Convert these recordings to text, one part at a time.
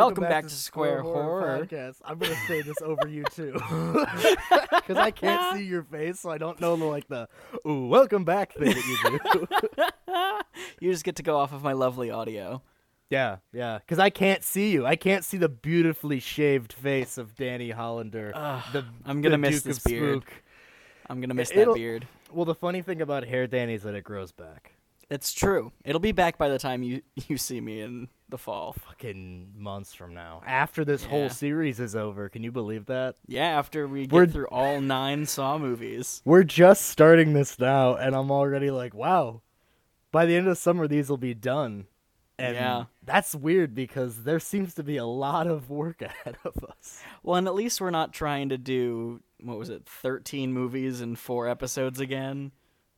Welcome back to Square Horror. Podcast. I'm gonna say this over you too, because I can't see your face, so I don't know the like the ooh welcome back thing that you do. You just get to go off of my lovely audio. yeah, yeah, because I can't see you. I can't see the beautifully shaved face of Danny Hollander. the I'm gonna the miss Duke this beard. Spook. I'm gonna miss It'll- that beard. Well, the funny thing about hair, Danny, is that it grows back. It's true. It'll be back by the time you you see me in the fall. Fucking months from now, after this Yeah. whole series is over, can you believe that? Yeah, after we get We're- through all nine Saw movies. We're just starting this now, and I'm already like, wow. By the end of summer, these will be done. And Yeah. that's weird because there seems to be a lot of work ahead of us. Well, and at least we're not trying to do what was it, thirteen movies and four episodes again,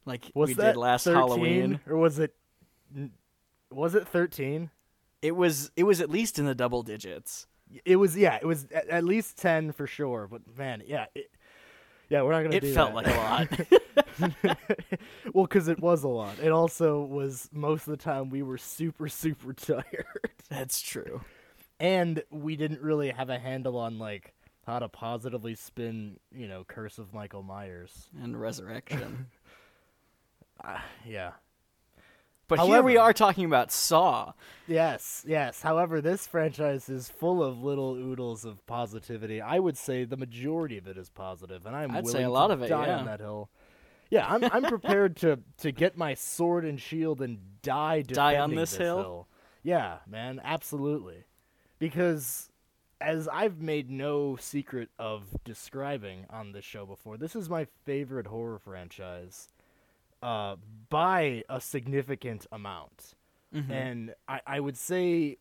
like Was we did last 13, Halloween. or was it? Was it 13? It was it was at least in the double digits. It was. Yeah, it was at, at least 10 for sure. But man, yeah, it, yeah, we're not gonna. It do felt that. like a lot. well, because it was a lot. It also was most of the time we were super, super tired. That's true. and we didn't really have a handle on like how to positively spin, you know, Curse of Michael Myers. And resurrection. Ah, yeah. But here we are talking about Saw. Yes, yes. However, this franchise is full of little oodles of positivity. I would say the majority of it is positive, and I'm I'd willing say a lot to of it, die yeah. on that hill. Yeah, I'm I'm prepared to to get my sword and shield and die Die on defending this hill? Yeah, man, absolutely. Because as I've made no secret of describing on this show before, this is my favorite horror franchise uh, by a significant amount. And I, I would say,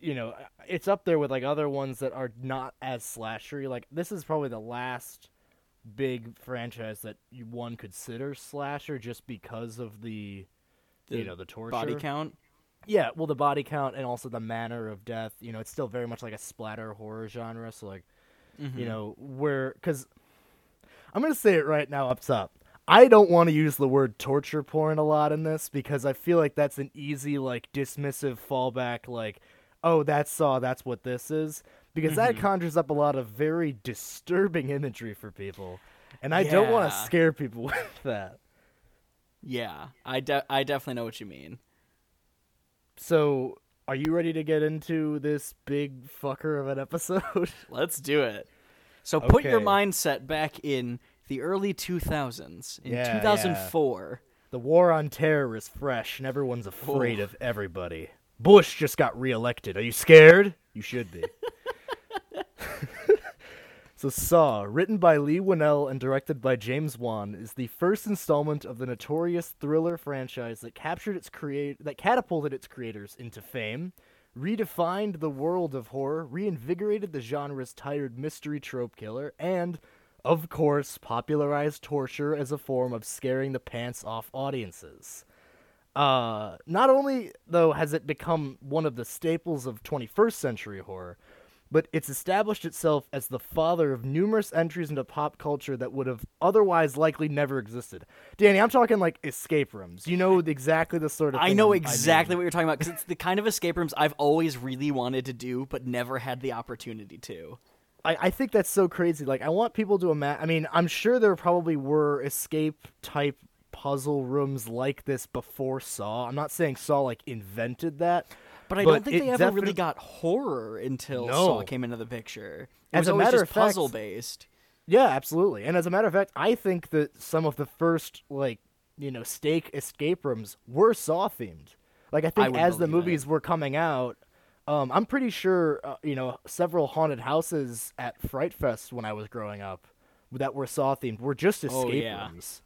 you know, it's up there with like other ones that are not as slashery. Like this is probably the last big franchise that you, one considers slasher just because of the, The you know, the torture Body count. yeah, well, the body count and also the manner of death. You know, it's still very much like a splatter horror genre. So, like, you know, where because I'm gonna say it right now up top. I don't want to use the word torture porn a lot in this because I feel like that's an easy, like, dismissive fallback. Like, oh, that's Saw. That's what this is. Because that mm-hmm. conjures up a lot of very disturbing imagery for people, and I don't want to scare people with that. Yeah, I de- I definitely know what you mean. So, are you ready to get into this big fucker of an episode? Let's do it. So put your mindset back in the early 2000s. In Yeah, 2004. the war on terror is fresh, and everyone's afraid of everybody. Bush just got reelected. Are you scared? You should be. so, Saw, written by Leigh Whannell and directed by James Wan, is the first installment of the notorious thriller franchise that captured its create that catapulted its creators into fame, redefined the world of horror, reinvigorated the genre's tired mystery trope killer, and, of course, popularized torture as a form of scaring the pants off audiences. Uh, not only though has it become one of the staples of 21st century horror, but it's established itself as the father of numerous entries into pop culture that would have otherwise likely never existed. Danny, I'm talking like escape rooms. You know exactly the sort of I know exactly mean. what you're talking about because it's the kind of escape rooms I've always really wanted to do, but never had the opportunity to. I, I think that's so crazy. Like, I want people to imagine. I mean, I'm sure there probably were escape type puzzle rooms like this before Saw. I'm not saying Saw like invented that, But I But don't think they ever really got horror until No. Saw came into the picture. It As was a matter of fact- puzzle based. Yeah, absolutely. And as a matter of fact, I think that some of the first like you know stake escape rooms were Saw themed. Like I think would as the movies were coming out, um, I'm pretty sure uh, you know several haunted houses at Fright Fest when I was growing up that were Saw themed were just escape Oh, yeah. rooms.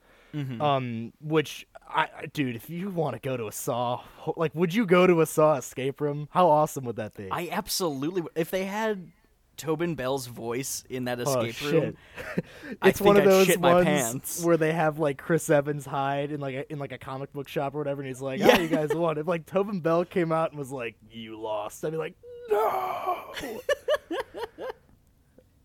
Um, which I, dude, if you want to go to a Saw, like, would you go to a Saw escape room? How awesome would that be? I absolutely. w- If they had Tobin Bell's voice in that Oh, escape shit. room, it's one of I'd those ones pants. where they have like Chris Evans hide in like a, in like a comic book shop or whatever, and he's like, Yeah. "Oh, you guys won." If like Tobin Bell came out and was like, "You lost," I'd be like, "No."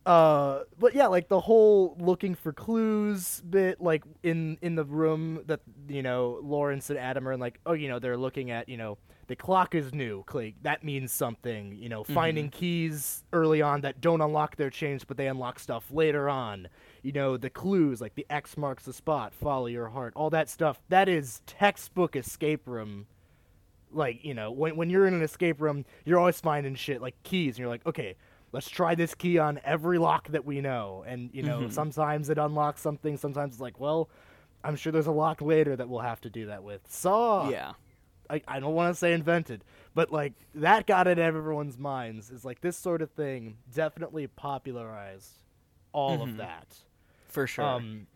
Uh, but yeah, like the whole looking for clues bit, like in in the room that you know Lawrence and Adam are like oh you know they're looking at you know the clock is new, click that means something. You know, mm-hmm. finding keys early on that don't unlock their chains, but they unlock stuff later on. You know, the clues like the X marks the spot, follow your heart, all that stuff. That is textbook escape room like you know when when you're in an escape room you're always finding shit like keys and you're like okay let's try this key on every lock that we know and you know mm-hmm. sometimes it unlocks something sometimes it's like well i'm sure there's a lock later that we'll have to do that with saw Yeah. I, I don't want to say invented but like that got in everyone's minds is like this sort of thing definitely popularized all of that For sure. um,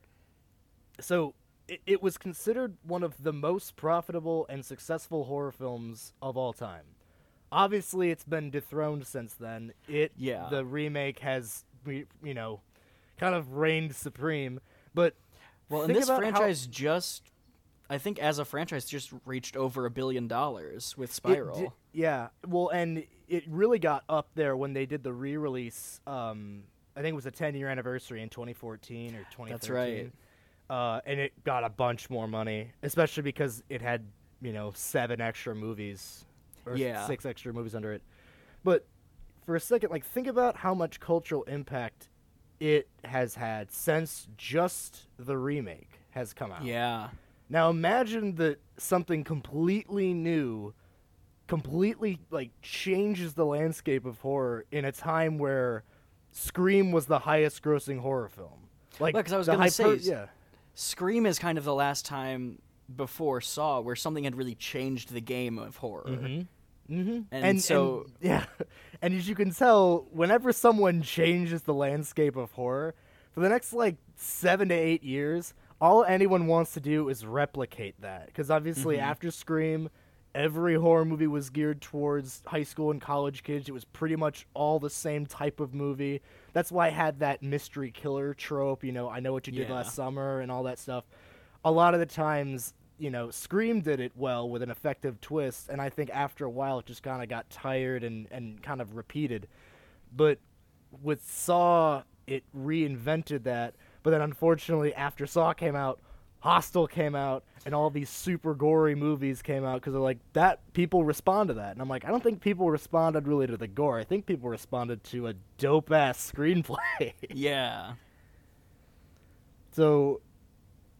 so it, it was considered one of the most profitable and successful horror films of all time. Obviously, it's been dethroned since then. It Yeah. the remake has you know kind of reigned supreme. But well, and this about how- franchise just, I think, as a franchise, just reached over a billion dollars with Spiral. yeah, well, and it really got up there when they did the re-release. Um, I think it was a 10-year anniversary in 2014 or 2013. That's right. Uh, and it got a bunch more money, especially because it had you know seven extra movies or Yeah. six extra movies under it. But for a second, like think about how much cultural impact it has had since just the remake has come out. yeah. Now imagine that something completely new completely like changes the landscape of horror in a time where Scream was the highest grossing horror film. Like Well, 'cause I was gonna hyper- say, yeah. Scream is kind of the last time before Saw where something had really changed the game of horror. Mm-hmm. And so- yeah, and as you can tell, whenever someone changes the landscape of horror, for the next like seven to eight years, all anyone wants to do is replicate that. Because obviously, Mm-hmm. after Scream, every horror movie was geared towards high school and college kids. It was pretty much all the same type of movie. That's why I had that mystery killer trope. You know, I know what you did Yeah. last summer and all that stuff. A lot of the times, you know, Scream did it well with an effective twist, and I think after a while it just kind of got tired and, and kind of repeated. But with Saw, it reinvented that. But then unfortunately, after Saw came out, Hostel came out, and all these super gory movies came out because they're like that. People respond to that, and I'm like, I don't think people responded really to the gore. I think people responded to a dope ass screenplay. Yeah. So,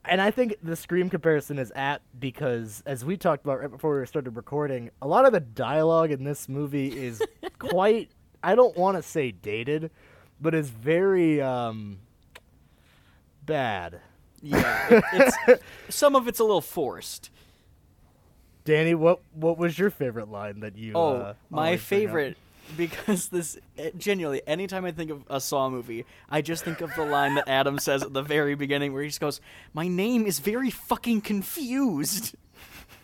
and I think the Scream comparison is apt because, as we talked about right before we started recording, a lot of the dialogue in this movie is quite, I don't want to say dated, but is very um, bad. Yeah. It, it's some of it's a little forced. Danny, what what was your favorite line that you? Oh, uh, my always bring up? favorite because this eh, genuinely anytime I think of a Saw movie, I just think of the line that Adam says at the very beginning where he just goes, "My name is very fucking confused."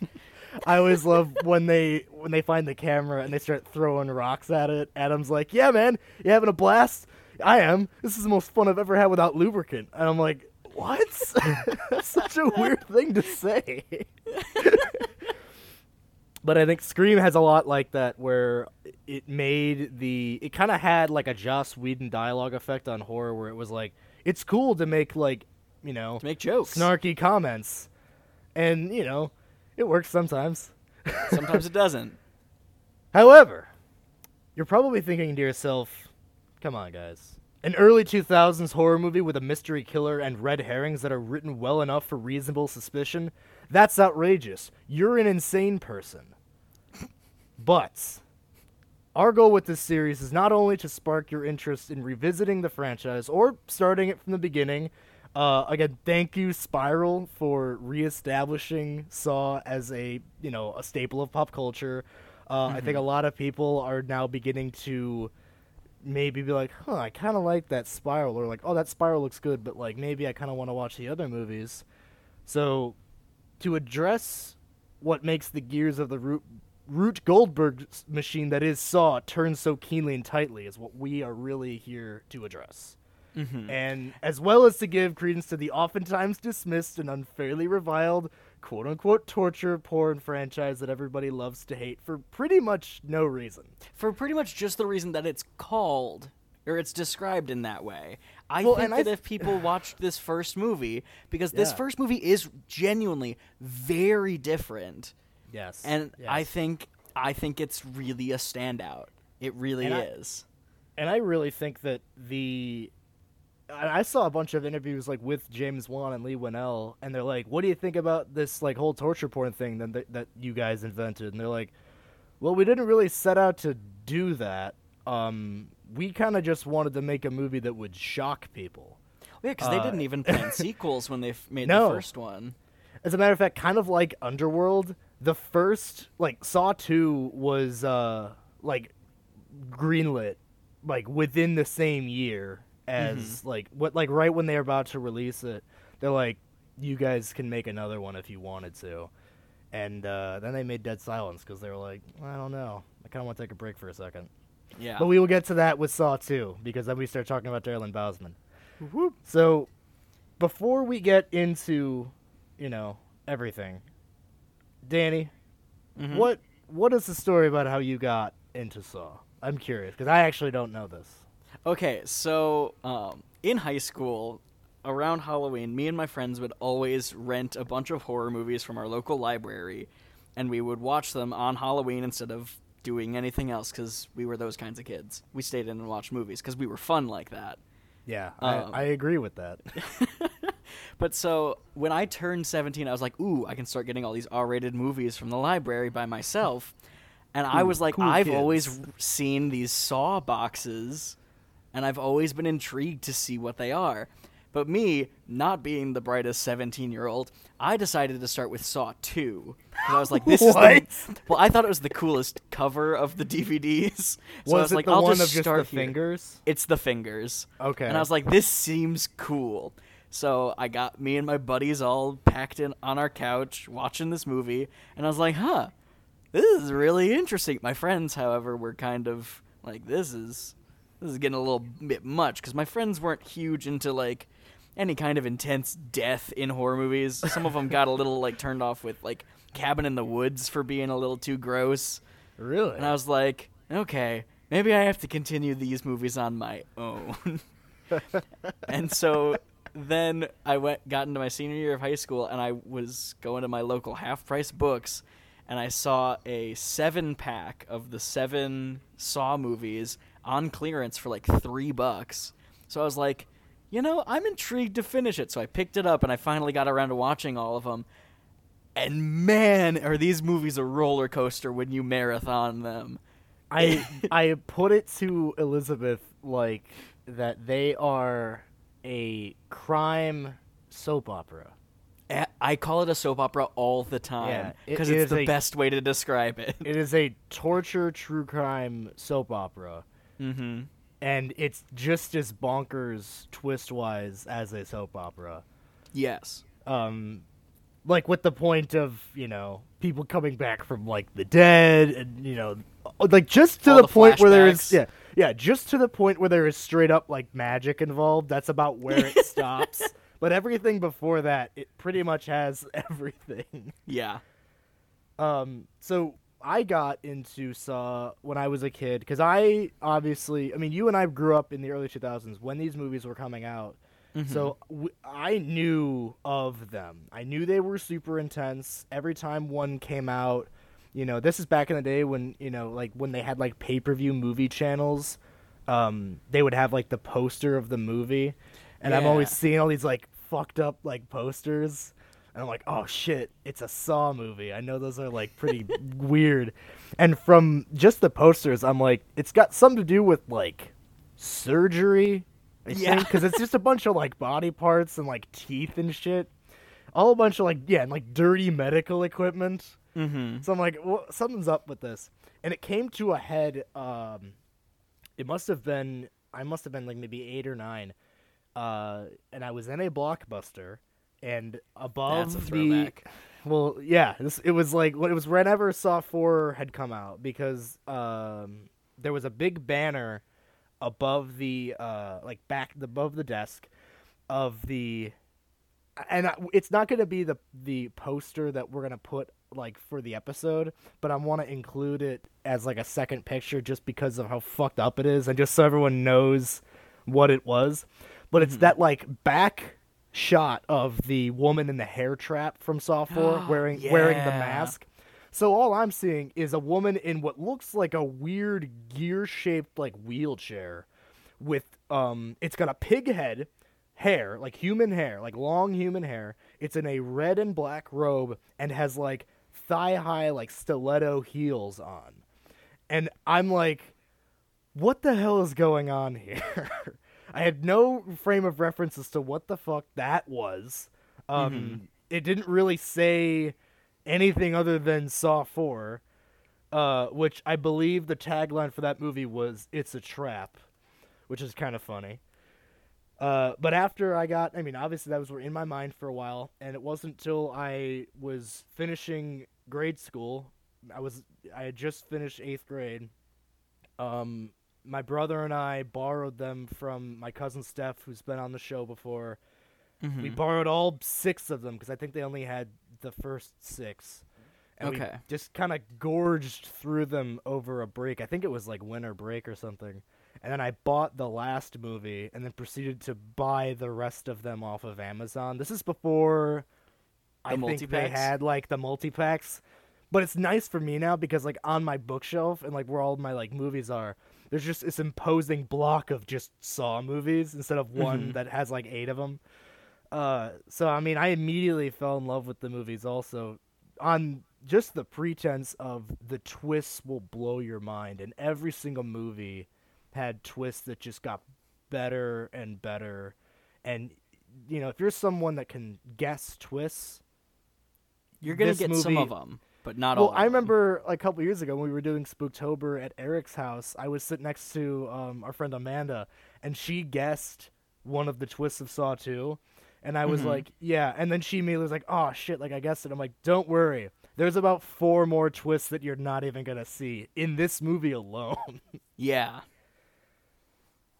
I always love when they when they find the camera and they start throwing rocks at it. Adam's like, "Yeah, man, you having a blast? I am. This is the most fun I've ever had without lubricant." And I'm like, "What? That's such a weird thing to say." but I think Scream has a lot like that, where it made the it kind of had like a Joss Whedon dialogue effect on horror, where it was like, it's cool to make like, you know, To make jokes. snarky comments, and you know, it works sometimes. Sometimes it doesn't. However, you're probably thinking to yourself, come on, guys. An early 2000s horror movie with a mystery killer and red herrings that are written well enough for reasonable suspicion? That's outrageous. You're an insane person. But our goal with this series is not only to spark your interest in revisiting the franchise or starting it from the beginning. Uh, again, thank you, Spiral, for reestablishing Saw as a you know a staple of pop culture. Uh, I think a lot of people are now beginning to maybe be like, "Huh, I kind of like that Spiral," or like, "Oh, that Spiral looks good," but like maybe I kind of want to watch the other movies. So, to address what makes the gears of the root Rube Goldberg machine that is Saw turn so keenly and tightly is what we are really here to address. Mhm. And as well as to give credence to the oftentimes dismissed and unfairly reviled quote unquote torture porn franchise that everybody loves to hate for pretty much no reason. For pretty much just the reason that it's called or it's described in that way. I Well, think and I that th- if people watched this first movie, because this first movie is genuinely very different, Yes. and I think I think it's really a standout. It really And I- is. and I really think that the I I saw a bunch of interviews like with James Wan and Leigh Whannell, and they're like, "What do you think about this like whole torture porn thing that that, that you guys invented?" And they're like, "Well, we didn't really set out to do that. Um, we kind of just wanted to make a movie that would shock people." Yeah, because they Uh, didn't even plan sequels when they f- made No. the first one. As a matter of fact, kind of like Underworld, the first like Saw Two was uh like greenlit like within the same year as like what like right when they're about to release it, they're like, you guys can make another one if you wanted to, and uh, then they made Dead Silence because they were like, I don't know, I kind of want to take a break for a second. Yeah. But we will get to that with Saw 2 because then we start talking about Darren Bousman. So, before we get into, you know, everything, Danny, Mhm. what what is the story about how you got into Saw? I'm curious because I actually don't know this. Okay, so um, in high school, around Halloween, me and my friends would always rent a bunch of horror movies from our local library, and we would watch them on Halloween instead of doing anything else because we were those kinds of kids. We stayed in and watched movies because we were fun like that. Yeah, Um, I, I agree with that. But so when I turned 17, I was like, ooh, I can start getting all these R rated movies from the library by myself. And I was like, cool I've kids. always seen these Saw boxes, and I've always been intrigued to see what they are. But me, not being the brightest 17 year old, I decided to start with Saw 2. Because I was like, this is the. Well, I thought it was the coolest cover of the DVDs. So was I was it like, the I'll one just of just start the here. fingers? It's the fingers. Okay. And I was like, this seems cool. So I got me and my buddies all packed in on our couch watching this movie, and I was like, huh, this is really interesting. My friends, however, were kind of like, this is this is getting a little bit much because my friends weren't huge into like any kind of intense death in horror movies. Some of them got a little like turned off with like Cabin in the Woods for being a little too gross. really? And I was like, okay, maybe I have to continue these movies on my own. and so then I went got into my senior year of high school and I was going to my local half price books and I saw a seven pack of the seven Saw movies on clearance for like three bucks. So I was like, you know, I'm intrigued to finish it. So I picked it up and I finally got around to watching all of them. And man, are these movies a roller coaster when you marathon them. I I put it to Elizabeth like that they are a crime soap opera. I call it a soap opera all the Yeah, time it because it's is the a- best way to describe it. It is a torture true crime soap opera, mm-hmm. And it's just as bonkers twist wise as a soap opera. Yes. Um, like with the point of you know people coming back from like the dead, and you know, like just to the, the point where there is yeah yeah just to the point where there is straight up like magic involved. That's about where it stops. But everything before that, it pretty much has everything. Yeah. Um, so I got into Saw when I was a kid because I obviously, I mean, you and I grew up in the early 2000s when these movies were coming out. So w- I knew of them. I knew they were super intense. Every time one came out, you know, this is back in the day when you know, like when they had like pay per view movie channels. Um, they would have like the poster of the movie, and I'm always Yeah. seeing all these like fucked up like posters. And I'm like, oh shit, it's a Saw movie. I know those are like pretty weird. And from just the posters, I'm like, it's got something to do with like surgery. I Yeah. because it's just a bunch of like body parts and like teeth and shit. All a bunch of like yeah, and like dirty medical equipment. Mm-hmm. So I'm like, well, something's up with this. And it came to a head. Um, it must have been. I must have been like maybe eight or nine. Uh, and I was in a blockbuster, and above That's a the well, yeah, this it was like it was whenever Saw Four had come out because um, there was a big banner above the uh, like back above the desk of the, and I, it's not going to be the the poster that we're gonna put like for the episode, but I want to include it as like a second picture just because of how fucked up it is and just so everyone knows what it was. But it's that like back shot of the woman in the hair trap from Saw 4 wearing wearing the mask. So all I'm seeing is a woman in what looks like a weird gear-shaped like wheelchair with um it's got a pig head hair, like human hair, like long human hair. It's in a red and black robe and has like thigh-high like stiletto heels on. And I'm like what the hell is going on here? I had no frame of reference as to what the fuck that was. Um, It didn't really say anything other than Saw 4, uh, which I believe the tagline for that movie was "It's a trap," which is kind of funny. Uh, but after I got, I mean, obviously that was in my mind for a while, and it wasn't until I was finishing grade school. I was, I had just finished eighth grade. Um, my brother and I borrowed them from my cousin Steph, who's been on the show before. Mm-hmm. We borrowed all six of them because I think they only had the first six. And we Okay. just kind of gorged through them over a break. I think it was like winter break or something. And then I bought the last movie and then proceeded to buy the rest of them off of Amazon. This is before I The think they had like the multi packs. But it's nice for me now because like on my bookshelf and like where all my like movies are, there's just this imposing block of just Saw movies instead of one that has like eight of them. Uh, so I mean, I immediately fell in love with the movies also on just the pretense of the twists will blow your mind, and every single movie had twists that just got better and better. And you know, if you're someone that can guess twists, You're gonna get some of them, but not well, all. of I remember like, a couple years ago when we were doing Spooktober at Eric's house. I was sitting next to um, our friend Amanda, and she guessed one of the twists of Saw 2. And I was Mhm. like, yeah. And then she immediately was like, oh, shit, like, I guessed it. I'm like, don't worry. There's about four more twists that you're not even going to see in this movie alone. Yeah.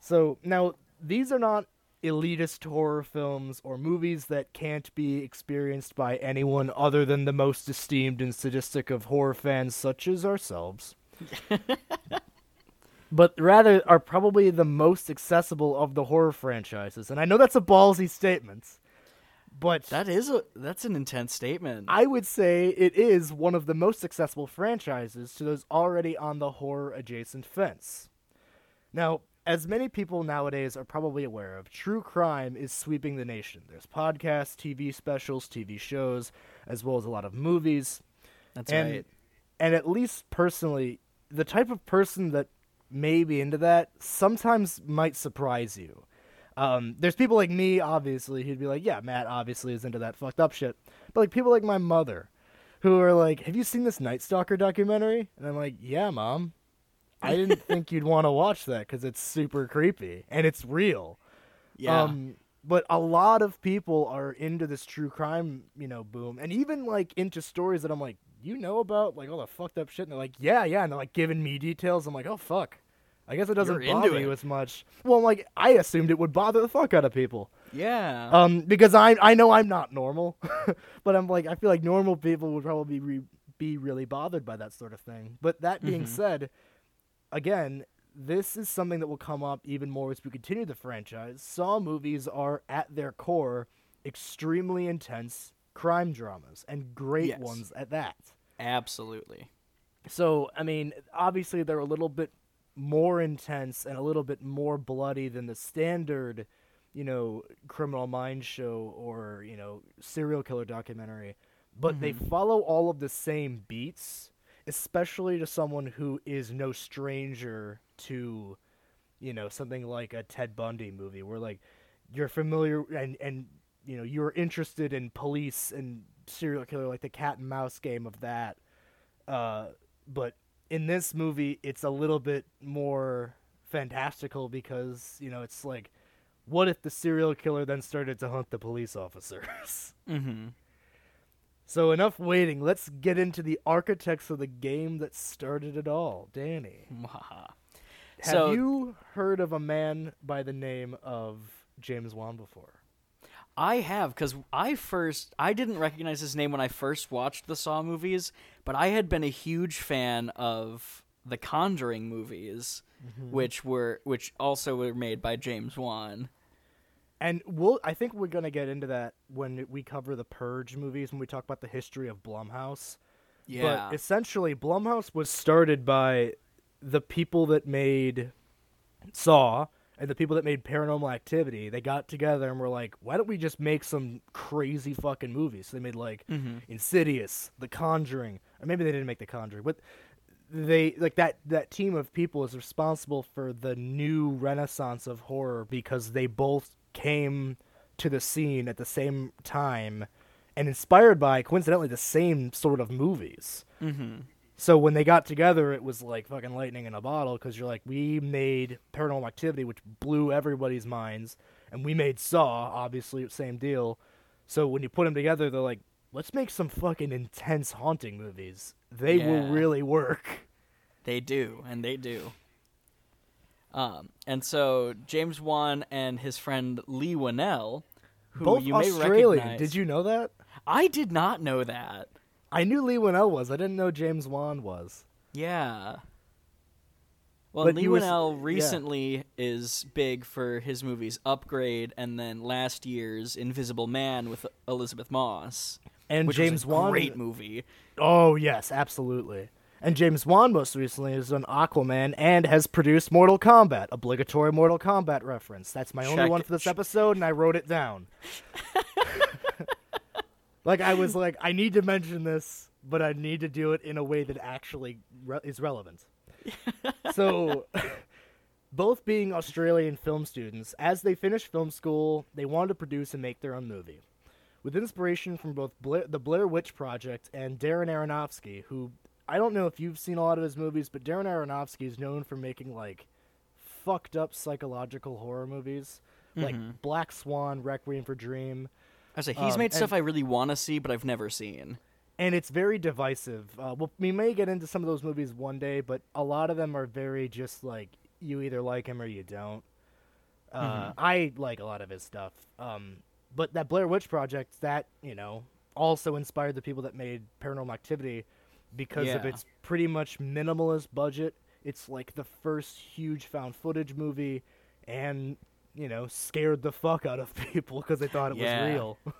So now these are not elitist horror films or movies that can't be experienced by anyone other than the most esteemed and sadistic of horror fans such as ourselves. but rather are probably the most accessible of the horror franchises. And I know that's a ballsy statement, but That is a that's an intense statement. I would say it is one of the most accessible franchises to those already on the horror adjacent fence. Now, as many people nowadays are probably aware of, true crime is sweeping the nation. There's podcasts, TV specials, TV shows, as well as a lot of movies. That's and, right. And at least personally, the type of person that may be into that sometimes might surprise you. Um, there's people like me, obviously, who'd be like, yeah, Matt obviously is into that fucked up shit. But like people like my mother, who are like, have you seen this Night Stalker documentary? And I'm like, yeah, mom. I didn't think you'd want to watch that because it's super creepy and it's real. Yeah. Um, but a lot of people are into this true crime, you know, boom, and even like into stories that I'm like, you know about like all the fucked up shit, and they're like, yeah, yeah, and they're like giving me details. I'm like, oh fuck, I guess it doesn't You're bother you as much. Well, I'm like, I assumed it would bother the fuck out of people, yeah. um, because I I know I'm not normal, but I'm like, I feel like normal people would probably re- be really bothered by that sort of thing. But that being Mhm. said, again, this is something that will come up even more as we continue the franchise. Saw movies are, at their core, extremely intense crime dramas, and great Yes. ones at that. Absolutely. So, I mean, obviously they're a little bit more intense and a little bit more bloody than the standard, you know, criminal mind show or, you know, serial killer documentary. But they mm-hmm. follow all of the same beats, especially to someone who is no stranger to, you know, something like a Ted Bundy movie where like you're familiar and and you know, you're interested in police and serial killer like the cat and mouse game of that. Uh but in this movie it's a little bit more fantastical because you know it's like what if the serial killer then started to hunt the police officers Mm-hmm. So enough waiting. Let's get into the architects of the game that started it all. Danny. Have So- you heard of a man by the name of james wan before? I have because I first I didn't recognize his name when I first watched the Saw movies, but I had been a huge fan of the Conjuring movies, mm-hmm. which were which also were made by James Wan. And we'll I think we're gonna get into that when we cover the Purge movies when we talk about the history of Blumhouse. Yeah, But essentially, Blumhouse was started by the people that made Saw and the people that made Paranormal Activity. They got together and were like, "Why don't we just make some crazy fucking movies?" So they made like mm-hmm. Insidious, The Conjuring, or maybe they didn't make The Conjuring, but they like that that team of people is responsible for the new renaissance of horror because they both came to the scene at the same time and inspired by coincidentally the same sort of movies. mm-hmm. So when they got together, it was like fucking lightning in a bottle because you're like, we made Paranormal Activity, which blew everybody's minds, and we made Saw, obviously, same deal. So when you put them together, they're like, let's make some fucking intense haunting movies. They will really work. They do, and they do. Um, and so James Wan and his friend Leigh Whannell, who Both you may Australian. recognize. Did you know that? I did not know that. I knew Leigh Whannell was. I didn't know James Wan was. Yeah. Well, But Leigh was- Whannell yeah. recently is big for his movies Upgrade and then last year's Invisible Man with Elisabeth Moss, And James Wan. great movie. Oh yes, absolutely. And James Wan most recently has done Aquaman and has produced Mortal Kombat, obligatory Mortal Kombat reference. That's my only Check one for this episode, and I wrote it down. like I was like, I need to mention this, but I need to do it in a way that actually re- is relevant. so, both being Australian film students, as they finished film school, they wanted to produce and make their own movie with inspiration from both Blair, the Blair Witch Project and Darren Aronofsky, who I don't know if you've seen a lot of his movies, but Darren Aronofsky is known for making like fucked up psychological horror movies, like Black Swan, Requiem for Dream, I say he's Um, made and- stuff I really want to see, but I've never seen. and it's very divisive. Uh, well, we may get into some of those movies one day, but a lot of them are very just like you either like him or you don't. Uh, I like a lot of his stuff. Um, but that Blair Witch Project, that you know, also inspired the people that made Paranormal Activity because of its pretty much minimalist budget. It's like the first huge found footage movie, and you know, scared the fuck out of people because they thought it Yeah. was real.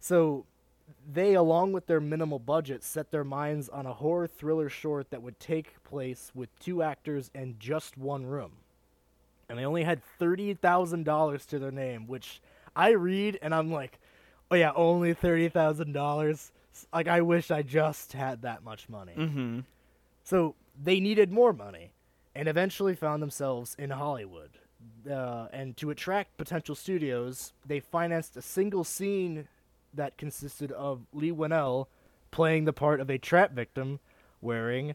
so they, along with their minimal budget, set their minds on a horror thriller short that would take place with two actors and just one room. And they only had thirty thousand dollars to their name, which I read and I'm like, oh yeah, only thirty thousand dollars. Like I wish I just had that much money. Mm-hmm. So they needed more money, and eventually found themselves in Hollywood. Uh, and to attract potential studios, they financed a single scene that consisted of Leigh Whannell playing the part of a trap victim wearing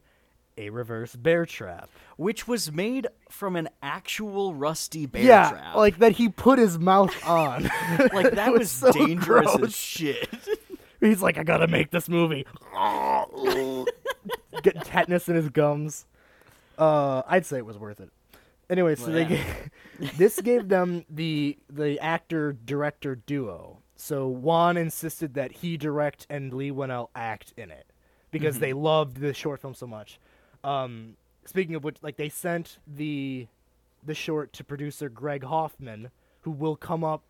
a reverse bear trap. Which was made from an actual rusty bear yeah, trap. like that he put his mouth on. like that It was, so dangerous gross. as shit. He's like, I gotta make this movie. Getting tetanus in his gums. Uh, I'd say it was worth it. Anyway, so they gave, this gave them the the actor director duo. So Wan insisted that he direct and Leigh Whannell act in it because they loved the short film so much. Um, speaking of which, like they sent the the short to producer Greg Hoffman, who will come up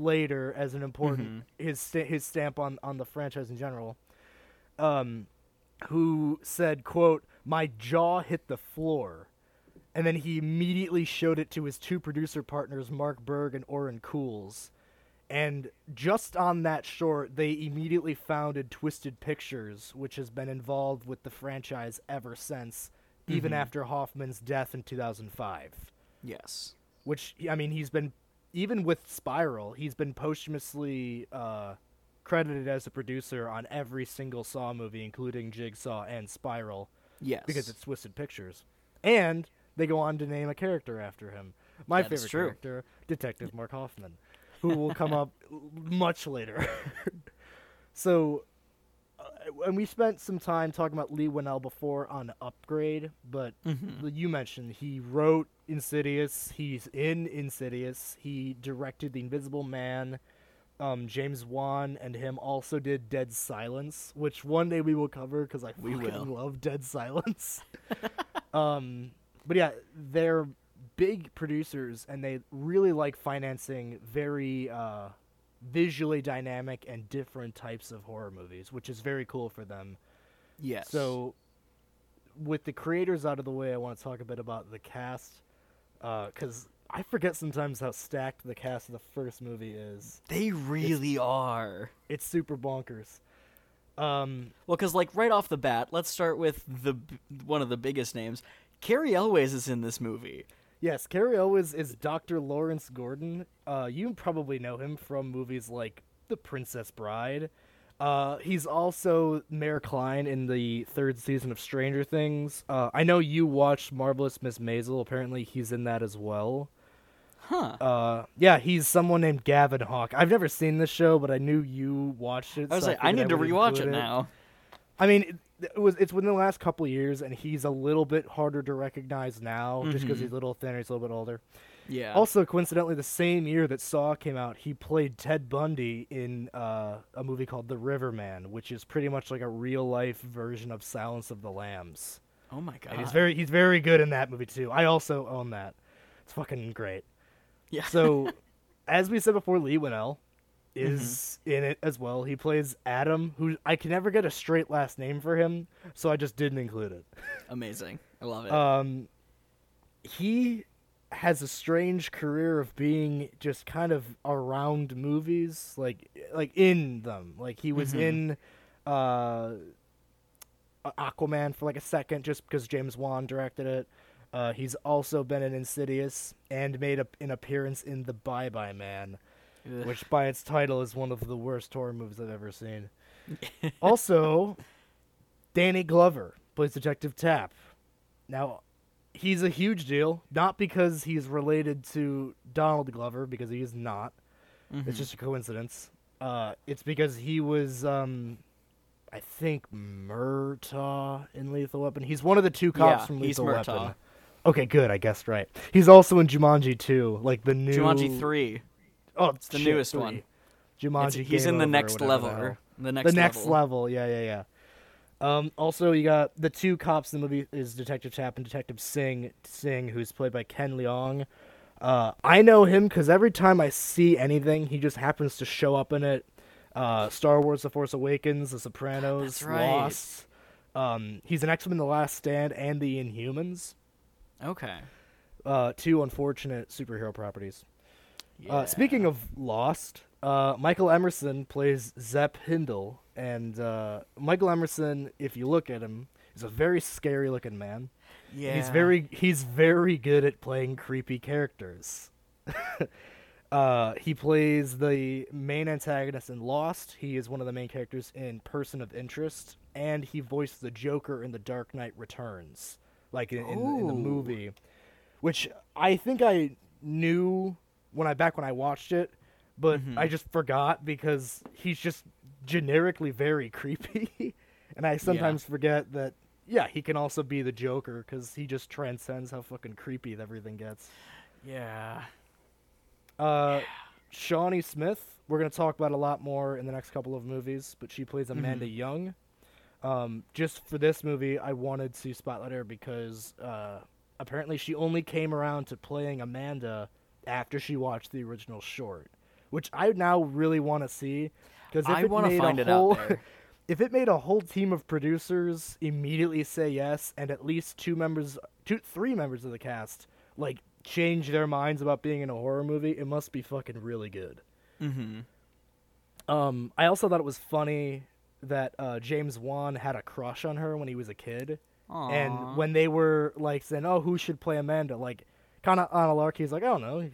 later as an important his sta- his stamp on on the franchise in general. Um, who said, "quote My jaw hit the floor," and then he immediately showed it to his two producer partners, Mark Berg and Oren Koules. And just on that short, they immediately founded Twisted Pictures, which has been involved with the franchise ever since, even after Hoffman's death in 2005 yes. which I mean he's been even with Spiral, he's been posthumously uh, credited as a producer on every single Saw movie, including Jigsaw and Spiral, Yes. because it's Twisted Pictures, and they go on to name a character after him. My That favorite character, Detective Mark Hoffman, who will come up much later. so. And we spent some time talking about Leigh Whannell before on Upgrade, but Mm-hmm. you mentioned he wrote Insidious. He's in Insidious. He directed The Invisible Man, um, James Wan and him also did Dead Silence, which one day we will cover because I We fucking will. love Dead Silence. um, but yeah, they're big producers and they really like financing very uh, visually dynamic and different types of horror movies, which is very cool for them. Yes. So, with the creators out of the way, I want to talk a bit about the cast, because I forget sometimes how stacked the cast of the first movie is. they really are. It's super bonkers. Um, Well, because like right off the bat, let's start with the b- one of the biggest names. Cary Elwes is in this movie. Yes, Cary Elwes is Dr. Lawrence Gordon. Uh, you probably know him from movies like The Princess Bride. Uh, he's also Mayor Kline in the third season of Stranger Things. Uh, I know you watched Marvelous Miss Maisel. Apparently, he's in that as well. Huh. Uh, yeah, he's someone named Gavin Hawk. I've never seen this show, but I knew you watched it. I was so like, I figured need to rewatch include it now. I mean, it, was it's within the last couple of years, and he's a little bit harder to recognize now, just because he's a little thinner, he's a little bit older. Yeah. Also, coincidentally, the same year that Saw came out, he played Ted Bundy in uh, a movie called The Riverman, which is pretty much like a real life version of Silence of the Lambs. oh my god. And he's very he's very good in that movie too. I also own that. It's fucking great. yeah. So, as we said before, Leigh Whannell is Mm-hmm. in it as well. He plays Adam, who I can never get a straight last name for him, so I just didn't include it. amazing. I love it. Um, he has a strange career of being just kind of around movies, like like in them. Like he was Mhm. in uh, Aquaman for like a second, just because James Wan directed it. Uh, he's also been in Insidious and made a, an appearance in The Bye Bye Man. Which by its title is one of the worst horror movies I've ever seen. also, Danny Glover plays Detective Tapp. Now, he's a huge deal, not because he's related to Donald Glover, because he is not. Mhm. It's just a coincidence. Uh, it's because he was, um, I think, Murtaugh in Lethal Weapon. He's one of the two cops Yeah, from Lethal. Weapon. Okay, good. I guessed right. He's also in Jumanji 2, like the new Jumanji three. Oh, It's the shit, newest three. one. It's- Jumanji. he's Game in the next level. the The next the next level. level. Yeah, yeah, yeah. Um, also, you got the two cops in the movie is Detective Tapp and Detective Singh, Singh, who's played by Ken Leung. Uh, I know him because every time I see anything, he just happens to show up in it. Uh, Star Wars: The Force Awakens, The Sopranos, right. Lost. Um, he's an X-Men: The Last Stand and The Inhumans. Okay. Uh, two unfortunate superhero properties. Yeah. Uh, speaking of Lost, uh, Michael Emerson plays Zep Hindle, and uh, Michael Emerson, if you look at him, is a very scary looking man. yeah. He's very he's very good at playing creepy characters. uh, he plays the main antagonist in Lost. He is one of the main characters in Person of Interest, and he voiced the Joker in The Dark Knight Returns, like in, in, in the movie, which I think I knew when I back when I watched it, but Mhm. I just forgot because he's just generically very creepy, and I sometimes forget that. Yeah, he can also be the Joker because he just transcends how fucking creepy everything gets. Yeah. Uh, Shawnee Smith, we're gonna talk about a lot more in the next couple of movies, but she plays Amanda Mhm. Young. Um, just for this movie, I wanted to spotlight her because uh, apparently she only came around to playing Amanda after she watched the original short, which I now really want to see because I want to find it out whole, there. if it made a whole team of producers immediately say yes, and at least two members, two, three members of the cast, like change their minds about being in a horror movie, it must be fucking really good. Mm-hmm. Um, I also thought it was funny that uh, James Wan had a crush on her when he was a kid, and when they were like saying, "Oh, who should play Amanda?" like kind of on a lark, he's like, "I don't know."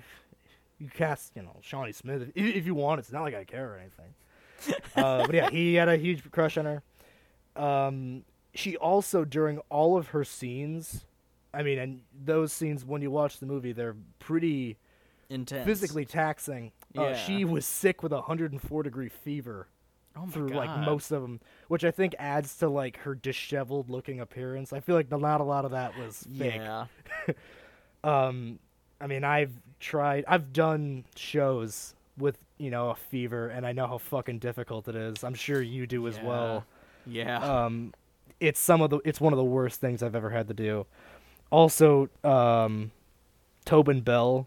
You cast, you know, Shawnee Smith if, if you want. It's not like I care or anything. uh, but yeah, he had a huge crush on her. Um, she also during all of her scenes, I mean, and those scenes when you watch the movie, they're pretty intense. physically taxing. Uh, Yeah. she was sick with a 104 degree fever oh through God. like most of them, which I think adds to like her disheveled looking appearance. I feel like not a lot of that was fake. Yeah. Um, I mean, I've tried, I've done shows with you know, a fever, and I know how fucking difficult it is. I'm sure you do as well. Yeah. Um, it's some of the it's one of the worst things I've ever had to do. Also, um, Tobin Bell,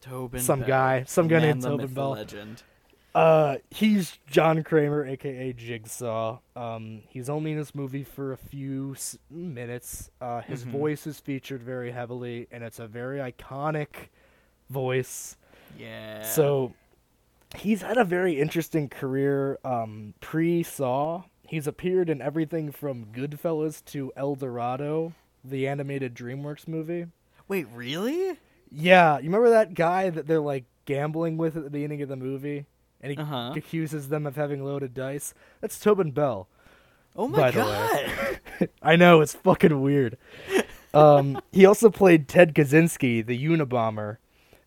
Tobin. some Bell. guy- some guy Man, named Tobin myth, Bell. Legend. Uh, he's John Kramer, aka Jigsaw. Um, he's only in this movie for a few s- minutes. Uh, his Mhm. voice is featured very heavily, and it's a very iconic voice. Yeah. So he's had a very interesting career um, pre Saw. He's appeared in everything from Goodfellas to El Dorado, the animated DreamWorks movie. Wait, really? Yeah, you remember that guy that they're like gambling with at the beginning of the movie, and he Uh-huh. accuses them of having loaded dice? That's Tobin Bell. Oh my By the god. way. I know it's fucking weird. Um, he also played Ted Kaczynski, the Unabomber,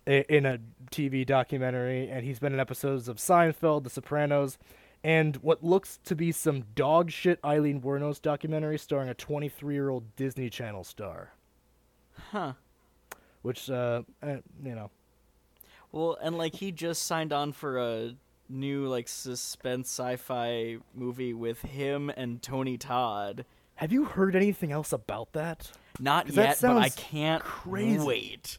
in a TV documentary, and he's been in episodes of Seinfeld, The Sopranos, and what looks to be some dog shit Aileen Wuornos documentary starring a 23-year-old Disney Channel star. huh. Which, uh, eh, you know, Well, and like he just signed on for a new like suspense sci-fi movie with him and Tony Todd. have you heard anything else about that? Not 'Cause that yet, but I can't crazy. wait.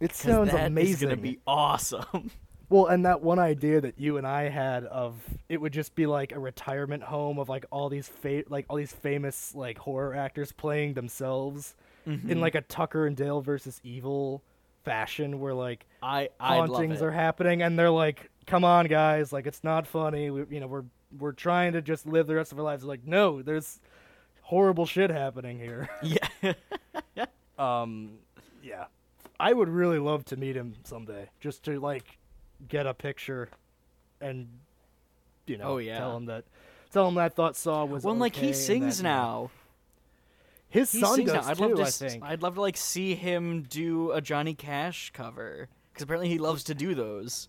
It sounds that amazing. gonna be awesome. Well, and that one idea that you and I had of it would just be like a retirement home of like all these fa- like all these famous like horror actors playing themselves Mm-hmm. in like a Tucker and Dale versus Evil fashion where like I I love hauntings are happening and they're like, "Come on, guys, like it's not funny. We, you know, we're we're trying to just live the rest of our lives." They're like, "No, there's horrible shit happening here." Yeah. Um, yeah, I would really love to meet him someday, just to like get a picture, and you know, Oh, yeah. tell him that, tell him that I thought Saw was. well, and, like he sings now. His He son does now. I'd too. love to. I think. I'd love to like see him do a Johnny Cash cover because apparently he loves to do those.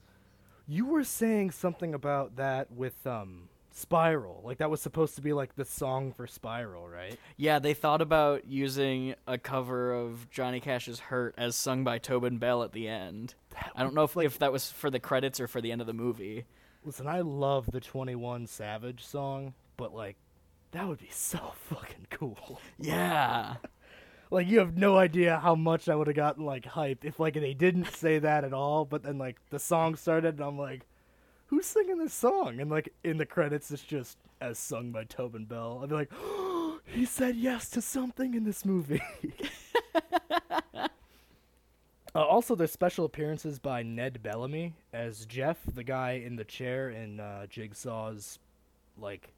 You were saying something about that with um Spiral, like that was supposed to be like the song for Spiral, right? Yeah, they thought about using a cover of Johnny Cash's "Hurt" as sung by Tobin Bell at the end. I don't know if if that was for the credits or for the end of the movie. Listen, I love the Twenty One Savage song, but like, that would be so fucking cool. Yeah. Like you have no idea how much I would have gotten like hyped if like they didn't say that at all, but then like the song started and I'm like, who's singing this song? And like in the credits it's just as sung by Tobin Bell. I'd be like, oh, he said yes to something in this movie. uh, also, there's special appearances by Ned Bellamy as Jeff, the guy in the chair in uh, Jigsaw's like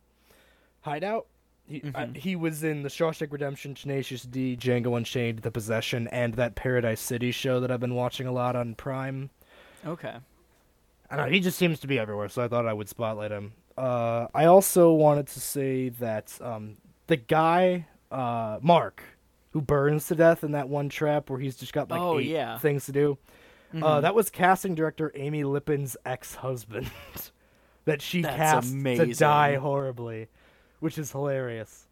hideout. He, I- Mhm. he was in the Shawshank Redemption, Tenacious D, Django Unchained, The Possession, and that Paradise City show that I've been watching a lot on Prime. Okay. I don't know, he just seems to be everywhere, so I thought I would spotlight him. Uh, I also wanted to say that um, the guy, uh, Mark, who burns to death in that one trap where he's just got like Oh, eight yeah. things to do, uh, Mhm. that was casting director Amy Lippin's ex-husband that she That's cast to amazing. die horribly, which is hilarious.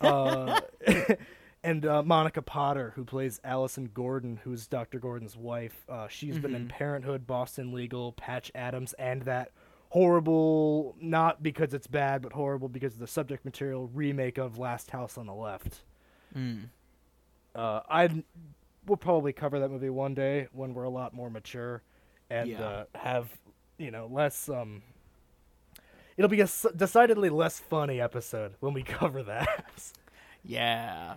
Uh, and uh, Monica Potter, who plays Allison Gordon, who's Dr. Gordon's wife. Uh, she's been in Mhm. Parenthood, Boston Legal, Patch Adams, and that horrible, not because it's bad, but horrible because of the subject material remake of Last House on the Left. Mm. Uh, I will probably cover that movie one day when we're a lot more mature and Yeah. uh, have you know less. Um, it'll be a decidedly less funny episode when we cover that. Yeah.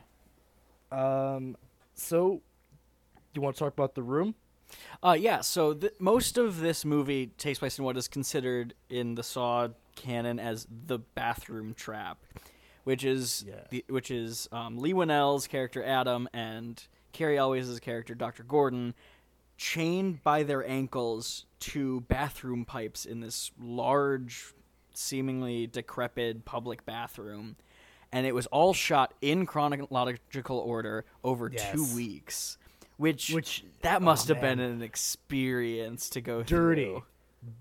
um, so you want to talk about the room? Uh, yeah. So th- most of this movie takes place in what is considered in the Saw canon as the bathroom trap, which is Yeah. the, which is um, Leigh Whannell's character Adam and Cary Elwes' character Dr. Gordon chained by their ankles to bathroom pipes in this large, seemingly decrepit public bathroom. And it was all shot in chronological order over Yes. two weeks, which Which that oh, must have been an experience to go through. dirty, through.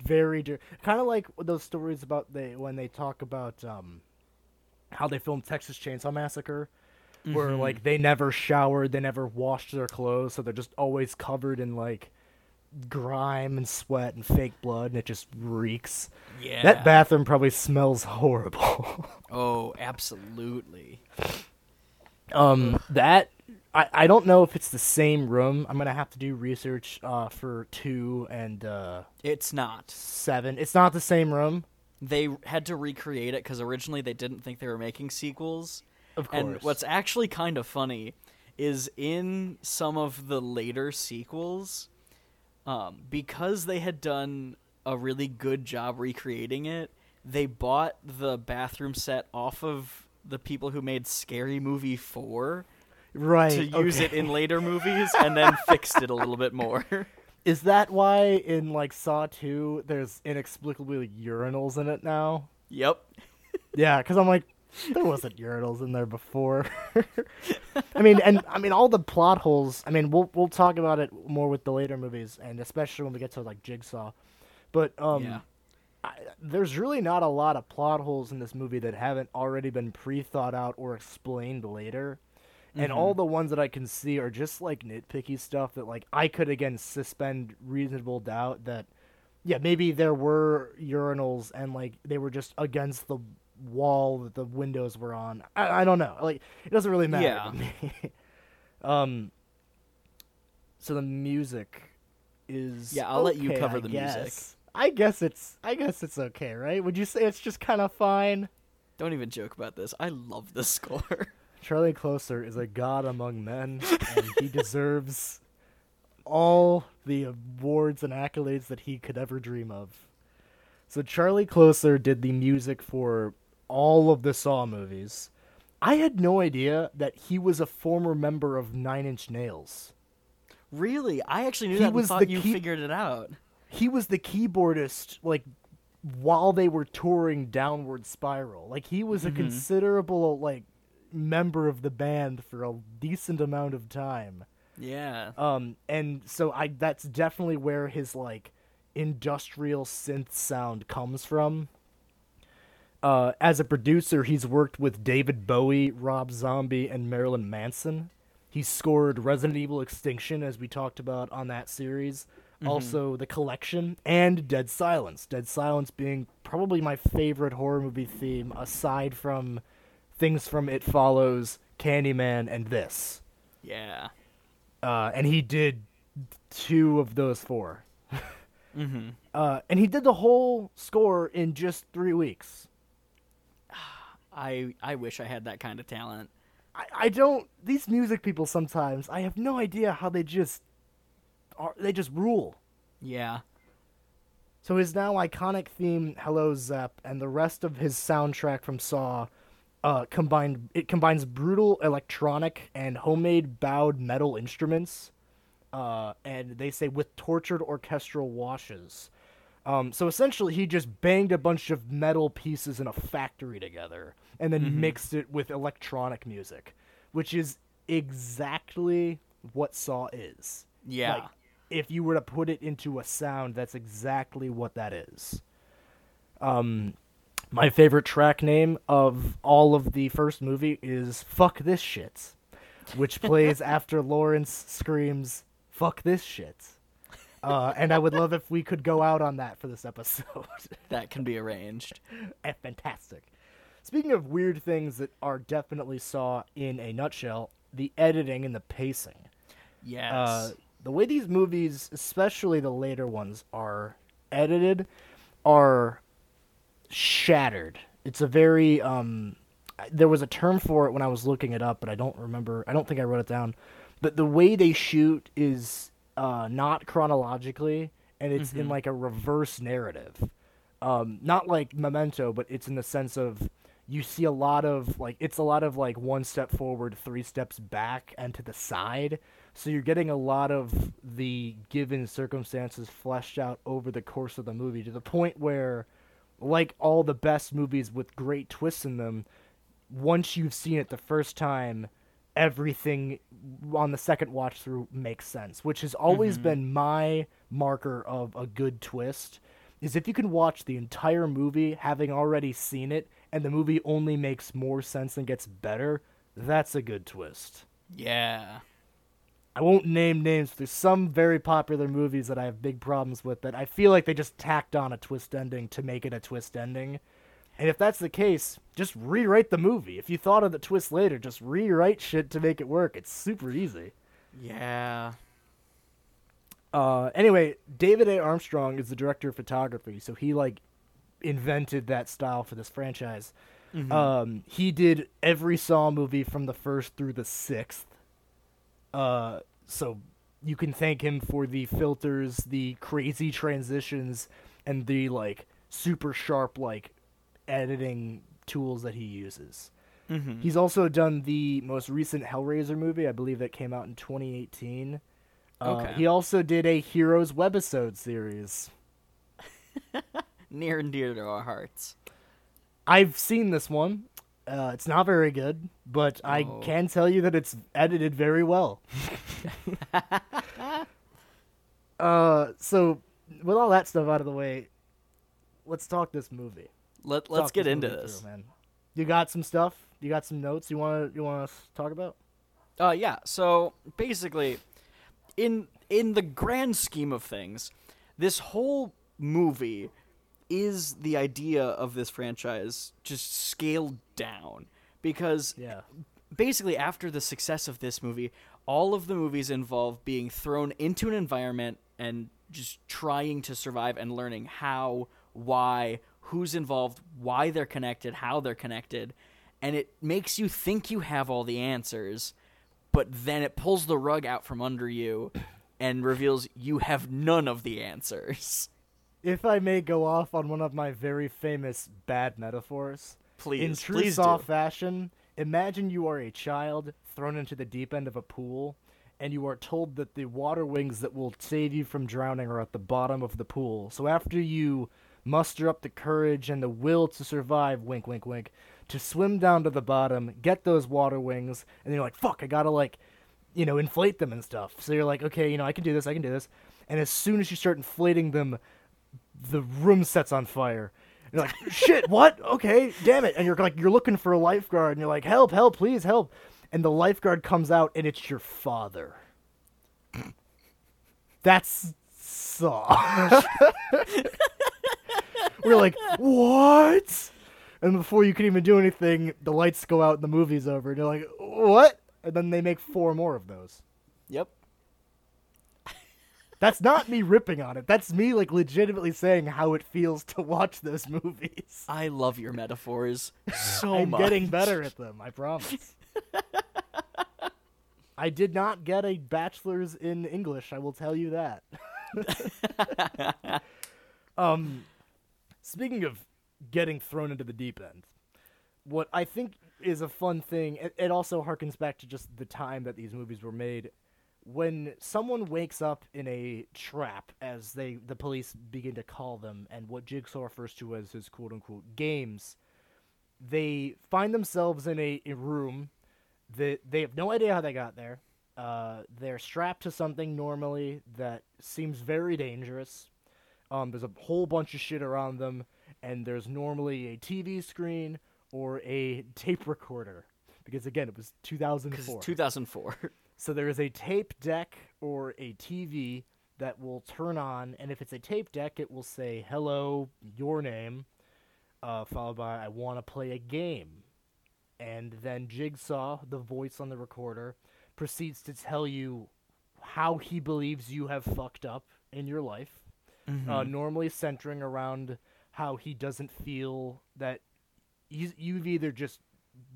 very dirty. Kind of like those stories about they when they talk about um, how they filmed Texas Chainsaw Massacre, where Mhm. like they never showered, they never washed their clothes, so they're just always covered in like grime and sweat and fake blood, and it just reeks. Yeah. That bathroom probably smells horrible. Oh, absolutely. um, that I, I don't know if it's the same room. I'm gonna have to do research uh, for two and uh, It's not. seven. It's not the same room, They had to recreate it because originally they didn't think they were making sequels. of course. And what's actually kind of funny is in some of the later sequels, um, because they had done a really good job recreating it, they bought the bathroom set off of the people who made Scary Movie 4 right to use okay. it in later movies and then fixed it a little bit more. Is that why in like Saw Two there's inexplicably urinals in it now? yep. Yeah, because I'm like, there wasn't urinals in there before. I mean, and I mean all the plot holes. I mean, we'll we'll talk about it more with the later movies, and especially when we get to like Jigsaw. But um, yeah. I, there's really not a lot of plot holes in this movie that haven't already been pre-thought out or explained later. And all the ones that I can see are just like nitpicky stuff that like I could again suspend reasonable doubt that yeah, maybe there were urinals and like they were just against the wall that the windows were on. I, I don't know. Like it doesn't really matter Yeah. to me. um so the music is Yeah, I'll let you cover I the music. I guess it's I guess it's okay, right? Would you say it's just kind of fine? Don't even joke about this. I love the score. Charlie Clouser is a god among men, and he deserves all the awards and accolades that he could ever dream of. So Charlie Clouser did the music for all of the Saw movies. I had no idea that he was a former member of Nine Inch Nails. really? I actually knew He that was thought you key- figured it out. He was the keyboardist, like while they were touring Downward Spiral. Like he was a considerable like member of the band for a decent amount of time. Yeah. Um, and so I that's definitely where his like industrial synth sound comes from. Uh, as a producer, he's worked with David Bowie, Rob Zombie, and Marilyn Manson. He scored Resident Evil Extinction, as we talked about on that series. Also, The Collection and Dead Silence. Dead Silence being probably my favorite horror movie theme, aside from things from It Follows, Candyman, and this. Yeah. Uh, and he did two of those four. Mm-hmm. Uh, and he did the whole score in just three weeks. I I wish I had that kind of talent. I, I don't. These music people sometimes I have no idea how they just are. They just rule. Yeah. So his now iconic theme, "Hello Zepp," and the rest of his soundtrack from Saw, uh, combined it combines brutal electronic and homemade bowed metal instruments, uh, and they say with tortured orchestral washes. Um, so essentially, he just banged a bunch of metal pieces in a factory together, and then mixed it with electronic music, which is exactly what Saw is. Yeah. Like, if you were to put it into a sound, that's exactly what that is. Um, my favorite track name of all of the first movie is "Fuck This Shit," which plays after Lawrence screams "Fuck this shit." Uh, and I would love if we could go out on that for this episode. that can be arranged. Eh, Fantastic. Speaking of weird things that are definitely saw in a nutshell, the editing and the pacing. Yes. Uh, the way these movies, especially the later ones, are edited, are shattered. It's a very um, there was a term for it when I was looking it up, but I don't remember. I don't think I wrote it down. But the way they shoot is uh, not chronologically, and it's in like a reverse narrative. Um, not like Memento, but it's in the sense of you see a lot of like it's a lot of like one step forward, three steps back, and to the side. So you're getting a lot of the given circumstances fleshed out over the course of the movie to the point where, like all the best movies with great twists in them, once you've seen it the first time, everything on the second watch through makes sense, which has always mm-hmm. been my marker of a good twist. Is if you can watch the entire movie having already seen it and the movie only makes more sense and gets better, that's a good twist. yeah. I won't name names. But there's some very popular movies that I have big problems with that I feel like they just tacked on a twist ending to make it a twist ending. And if that's the case, just rewrite the movie. If you thought of the twist later, just rewrite shit to make it work. It's super easy. Yeah. Uh, anyway, David A. Armstrong is the director of photography, so he like invented that style for this franchise. Mhm. Um, he did every Saw movie from the first through the sixth. Uh, so you can thank him for the filters, the crazy transitions, and the like super sharp like editing tools that he uses. Mhm. He's also done the most recent Hellraiser movie, I believe that came out in 2018. Uh, Okay. He also did a Heroes webisode series. near and dear to our hearts. I've seen this one. Uh, it's not very good, but I Oh. can tell you that it's edited very well. uh, so with all that stuff out of the way, let's talk this movie. Let Let's get into this. through, man. You got some stuff? You got some notes you want to you want to talk about? Uh, yeah. So basically, in in the grand scheme of things, this whole movie is the idea of this franchise just scaled down because Yeah. basically after the success of this movie, all of the movies involve being thrown into an environment and just trying to survive and learning how, why, who's involved, why they're connected, how they're connected, and it makes you think you have all the answers, but then it pulls the rug out from under you and reveals you have none of the answers. If I may go off on one of my very famous bad metaphors, Please, in true please Saw do. fashion, imagine you are a child thrown into the deep end of a pool, and you are told that the water wings that will save you from drowning are at the bottom of the pool. So after you muster up the courage and the will to survive, wink, wink, wink, to swim down to the bottom, get those water wings, and then you're like, fuck, I gotta like, you know, inflate them and stuff. So you're like, okay, you know, I can do this, I can do this. And as soon as you start inflating them, the room sets on fire. You're like, shit, what? Okay, damn it. And you're like, you're looking for a lifeguard, and you're like, help, help, please help. And the lifeguard comes out, and it's your father. That's Saw. We're like, what? And before you can even do anything, the lights go out and the movie's over, and you're like, what? And then they make four more of those. Yep. That's not me ripping on it. That's me like legitimately saying how it feels to watch those movies. I love your metaphors so much. I'm getting better at them, I promise. I did not get a bachelor's in English, I will tell you that. um speaking of getting thrown into the deep end, what I think is a fun thing, it, it also harkens back to just the time that these movies were made. When someone wakes up in a trap, as they the police begin to call them, and what Jigsaw refers to as his quote unquote games, they find themselves in a, a room that they have no idea how they got there. Uh, they're strapped to something normally that seems very dangerous. Um, there's a whole bunch of shit around them, and there's normally a TV screen or a tape recorder. Because again, it was 2004. it's 2004. So there is a tape deck or a TV that will turn on, and if it's a tape deck, it will say "Hello, your name," uh, followed by "I want to play a game," and then Jigsaw, the voice on the recorder, proceeds to tell you how he believes you have fucked up in your life. Uh, normally centering around how he doesn't feel that you, you've either just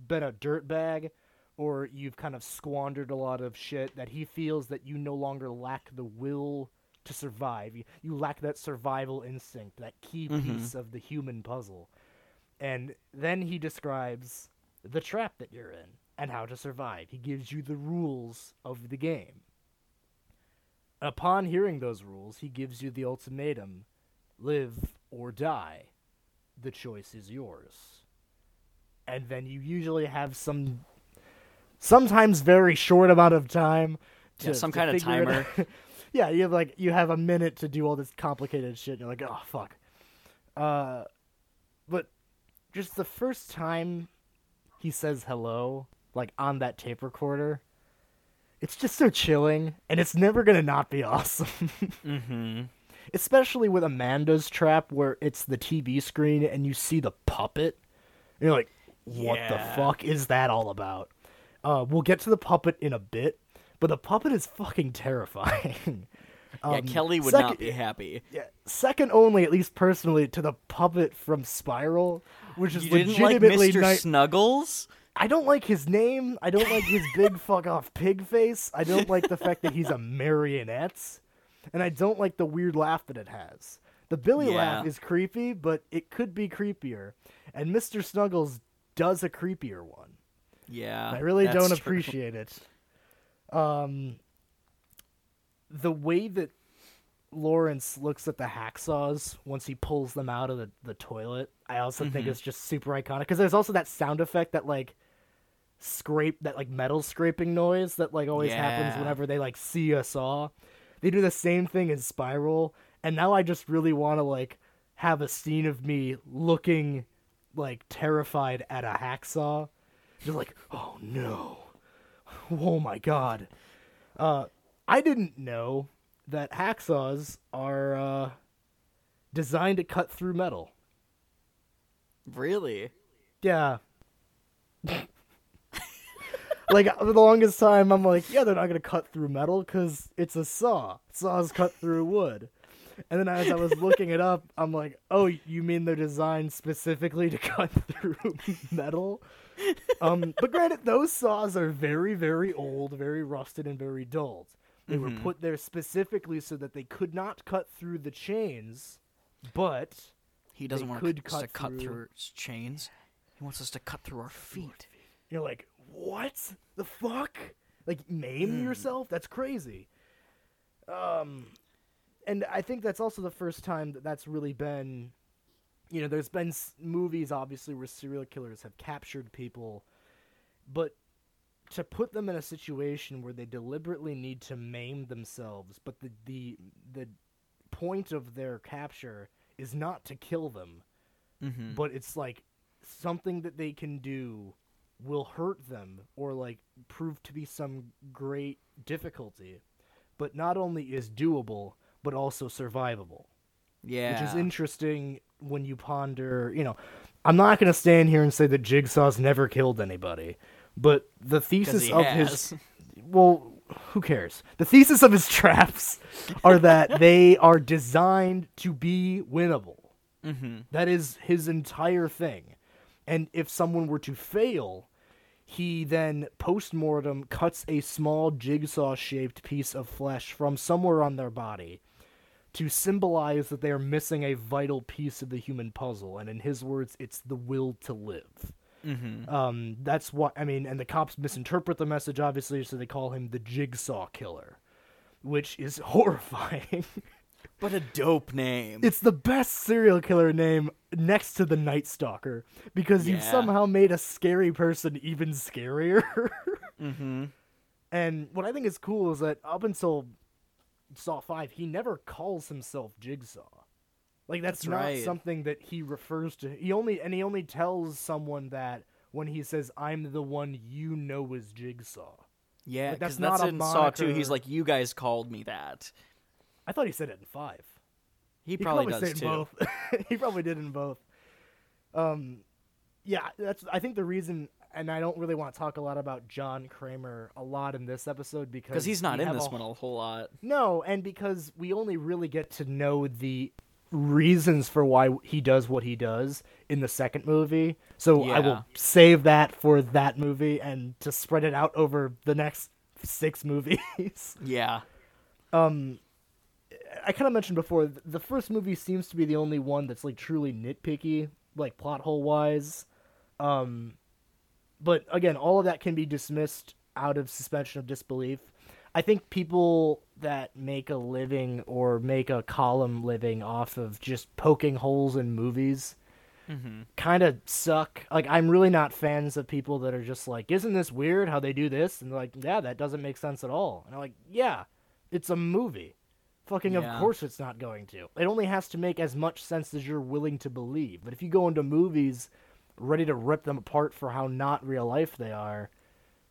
been a dirtbag or you've kind of squandered a lot of shit that he feels that you no longer lack the will to survive. You, you lack that survival instinct, that key piece of the human puzzle. And then he describes the trap that you're in and how to survive. He gives you the rules of the game. Upon hearing those rules, he gives you the ultimatum live or die. The choice is yours. And then you usually have some, sometimes very short amount of time to Yeah, some to kind of timer. yeah, you have like you have a minute to do all this complicated shit. And you're like, oh fuck. Uh, but just the first time he says hello, like on that tape recorder, it's just so chilling, and it's never gonna not be awesome. Mm-hmm. Especially with Amanda's trap, where it's the TV screen and you see the puppet. And you're like, what the fuck is that all about? Uh, we'll get to the puppet in a bit, but the puppet is fucking terrifying. Yeah, Um, Kelly would second- not be happy. Yeah, second only, at least personally, to the puppet from Spiral, which is You didn't like legitimately Mr. ni- Snuggles? I don't like his name. I don't like his big fuck off pig face. I don't like the fact that he's a marionette, and I don't like the weird laugh that it has. The Billy laugh is creepy, but it could be creepier, and Mr. Snuggles does a creepier one. Yeah. I really don't true. appreciate it. Um, the way that Lawrence looks at the hacksaws once he pulls them out of the, the toilet, I also think is just super iconic. Because there's also that sound effect that like scrape, that like metal scraping noise that like always happens whenever they like see a saw. They do the same thing in Spiral, and now I just really want to like have a scene of me looking like terrified at a hacksaw just like, oh no. Oh my god. Uh I didn't know that hacksaws are uh designed to cut through metal. Really? Yeah. like for the longest time I'm like, yeah, they're not gonna cut through metal because it's a saw. Saws cut through wood. And then as I was looking it up, I'm like, oh, you mean they're designed specifically to cut through metal? Um, but granted, those saws are very, very old, very rusted, and very dulled. They were put there specifically so that they could not cut through the chains, but He doesn't want could us to cut cut through- through chains. He wants us to cut through our feet. You're like, what the fuck? Like maim yourself? That's crazy. Um, and I think that's also the first time that that's really been. You know, there's been s- movies obviously where serial killers have captured people, but to put them in a situation where they deliberately need to maim themselves, but the the the point of their capture is not to kill them, Mm-hmm. but it's like something that they can do will hurt them or like prove to be some great difficulty but not only is doable but also survivable Yeah. which is interesting when you ponder you know i'm not going to stand here and say that jigsaw's never killed anybody but the thesis of has. his well who cares the thesis of his traps are that they are designed to be winnable Mm-hmm. that is his entire thing. And if someone were to fail, he then post mortem cuts a small jigsaw shaped piece of flesh from somewhere on their body to symbolize that they are missing a vital piece of the human puzzle. And in his words, it's the will to live. Mm-hmm. Um, that's what I mean. And the cops misinterpret the message, obviously, so they call him the Jigsaw Killer, which is horrifying. But a dope name. it's the best serial killer name next to the Night Stalker because you've somehow made a scary person even scarier. mm-hmm. and what I think is cool is that up until Saw 5, he never calls himself Jigsaw. Like that's, That's not right. something that he refers to. He only and he only tells someone that when he says I'm the one you know is Jigsaw. Yeah, Like, that's because that's, not a in Saw 2. He's like, you guys called me that. I thought he said it in 5. He He probably, probably, does too. both. he probably did in both. Um, yeah, that's. I think the reason, and I don't really want to talk a lot about John Kramer a lot in this episode because he's not in this a- one a whole lot. No, and because we only really get to know the reasons for why he does what he does in the second movie. So I will save that for that movie and to spread it out over the next six movies. Yeah. um I kind of mentioned before the first movie seems to be the only one that's like truly nitpicky like plot hole wise um but again all of that can be dismissed out of suspension of disbelief i think people that make a living or make a column living off of just poking holes in movies Mm-hmm. kind of suck. Like I'm really not fans of people that are just like, "Isn't this weird how they do this?" And they're like, "Yeah, that doesn't make sense at all." And I'm like, "Yeah, it's a movie. Fucking Yeah. of course it's not going to. It only has to make as much sense as you're willing to believe. But if you go into movies ready to rip them apart for how not real life they are,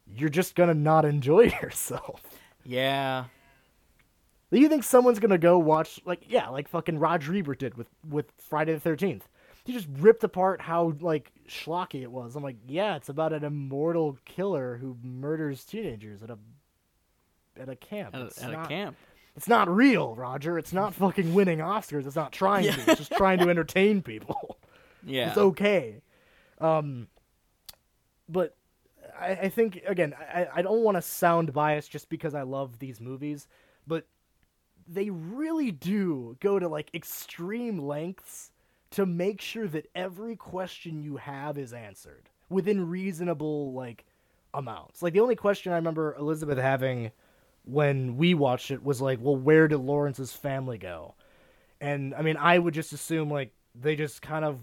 you're just gonna not enjoy yourself. Yeah. Do you think someone's gonna go watch like yeah, like fucking Roger Ebert did with with Friday the Thirteenth? He just ripped apart how like schlocky it was. I'm like, yeah, it's about an immortal killer who murders teenagers at a at a camp. At, a, at not- a camp. It's not real, Roger. It's not fucking winning Oscars. It's not trying to. It's just trying to entertain people. Yeah. It's okay. Um, but I, I think again, I, I don't want to sound biased just because I love these movies, but they really do go to like extreme lengths to make sure that every question you have is answered within reasonable like amounts. Like the only question I remember Elizabeth having when we watched it was like, well, where did Lawrence's family go? And I mean, I would just assume like they just kind of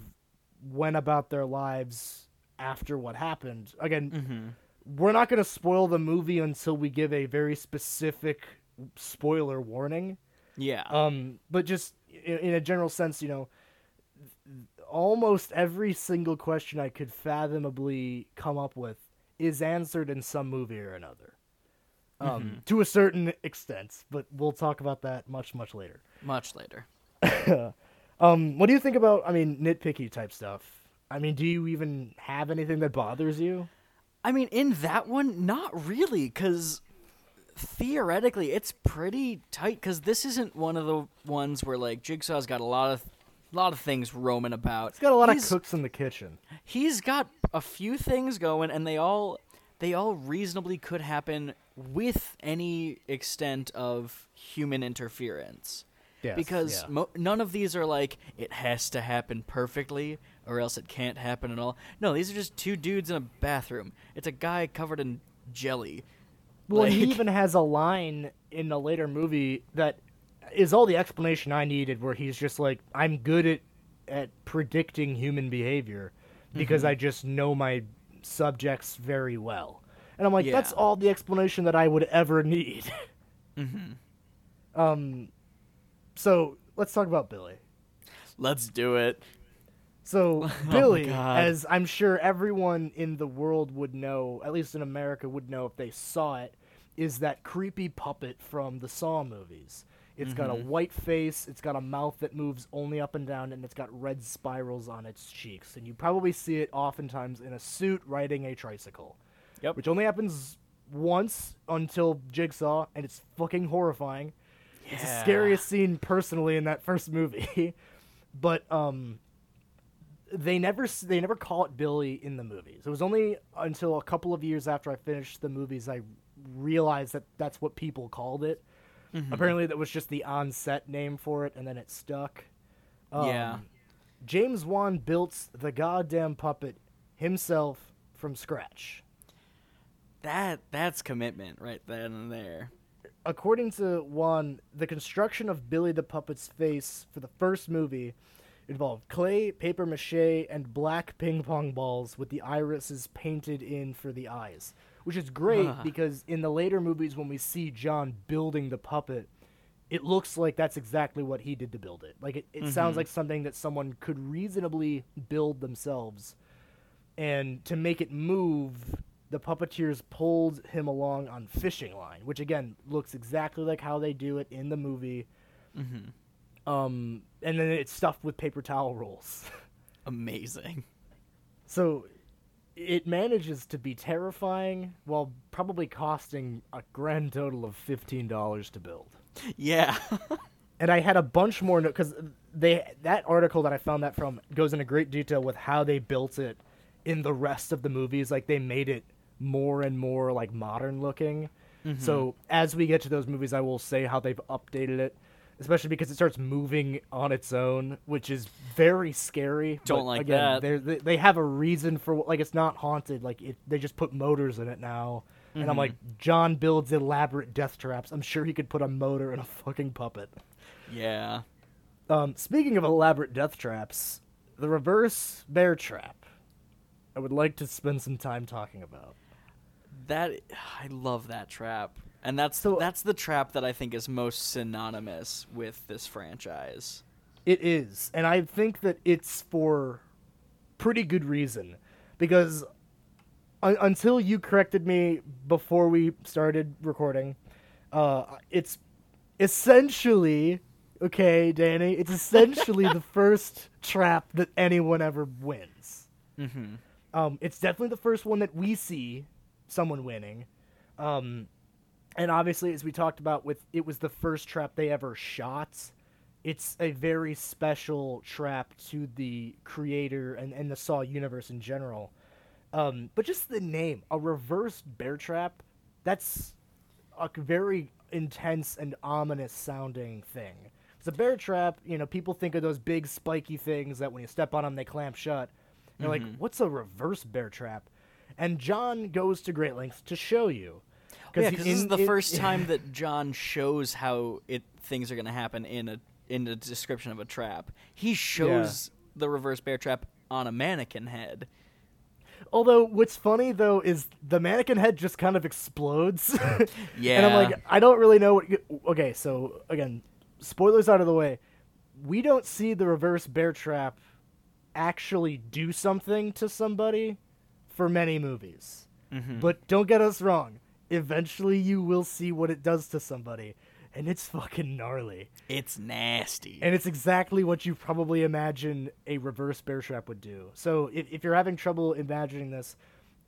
went about their lives after what happened. Again, Mm-hmm. we're not going to spoil the movie until we give a very specific spoiler warning. Yeah. Um, but just in, in a general sense, you know, almost every single question I could fathomably come up with is answered in some movie or another. Um, to a certain extent, but we'll talk about that much, much later. Much later. Um, what do you think about, I mean, nitpicky type stuff? I mean, do you even have anything that bothers you? I mean, in that one, not really, because theoretically, it's pretty tight. Because this isn't one of the ones where like Jigsaw's got a lot of, a lot of things roaming about. It's got a lot He's- of cooks in the kitchen. He's got a few things going, and they all, they all reasonably could happen with any extent of human interference. Yes, because yeah. mo- none of these are like it has to happen perfectly or else it can't happen at all. No, these are just two dudes in a bathroom. It's a guy covered in jelly. Well, he even has a line in a later movie that is all the explanation I needed, where he's just like, "I'm good at at predicting human behavior because Mm-hmm. I just know my subjects very well." And I'm like, "That's all the explanation that I would ever need." Mm-hmm. Um, so let's talk about Billy. Let's do it. So Oh Billy, as I'm sure everyone in the world would know, at least in America would know if they saw it, is that creepy puppet from the Saw movies. It's got Mm-hmm. a white face, it's got a mouth that moves only up and down, and it's got red spirals on its cheeks. And you probably see it oftentimes in a suit riding a tricycle. Yep. Which only happens once until Jigsaw, and it's fucking horrifying. It's the scariest scene personally in that first movie. but um they never they never call it Billy in the movies. It was only until a couple of years after I finished the movies I realized that that's what people called it. Apparently that was just the on-set name for it and then it stuck. Um, Yeah. James Wan built the goddamn puppet himself from scratch. That that's commitment right then and there. according to one, the construction of Billy the Puppet's face for the first movie involved clay, paper mache, and black ping pong balls with the irises painted in for the eyes. Which is great Huh. because in the later movies, when we see John building the puppet, it looks like that's exactly what he did to build it. Like it, it sounds mm-hmm. like something that someone could reasonably build themselves. And to make it move, the puppeteers pulled him along on fishing line, which again looks exactly like how they do it in the movie. Um, and then it's stuffed with paper towel rolls. Amazing. so it manages to be terrifying while probably costing a grand total of fifteen dollars to build. Yeah. and I had a bunch more because they that article that I found that from goes into great detail with how they built it in the rest of the movies. Like they made it more and more like modern looking. So as we get to those movies, I will say how they've updated it, especially because it starts moving on its own, which is very scary. Don't but like again, that. They they have a reason for like it's not haunted. Like it, they just put motors in it now. And I'm like, John builds elaborate death traps. I'm sure he could put a motor in a fucking puppet. yeah. Um, speaking of elaborate death traps, the reverse bear trap. I would like to spend some time talking about. That I love that trap. And that's So- that's the trap that I think is most synonymous with this franchise. It is, and I think that it's for pretty good reason, because un- until you corrected me before we started recording, uh, it's essentially okay, Danny. It's essentially the first trap that anyone ever wins. Mm-hmm. Um, it's definitely the first one that we see someone winning. Um, and obviously, as we talked about, with it was the first trap they ever shot. It's a very special trap to the creator and, and the Saw universe in general. Um, but just the name, a reverse bear trap, that's a very intense and ominous sounding thing. It's a bear trap, you know, people think of those big spiky things that when you step on them, they clamp shut. They're like, what's a reverse bear trap? And John goes to great lengths to show you. Yeah, because this is the in- first time that John shows how it things are going to happen in a in a description of a trap. He shows the reverse bear trap on a mannequin head. Although what's funny though is the mannequin head just kind of explodes. Yeah. And I'm like, I don't really know what. Okay, so again, spoilers out of the way. We don't see the reverse bear trap actually do something to somebody for many movies. Mhm. But don't get us wrong. Eventually, you will see what it does to somebody, and it's fucking gnarly. It's nasty. And it's exactly what you probably imagine a reverse bear trap would do. So if, if you're having trouble imagining this,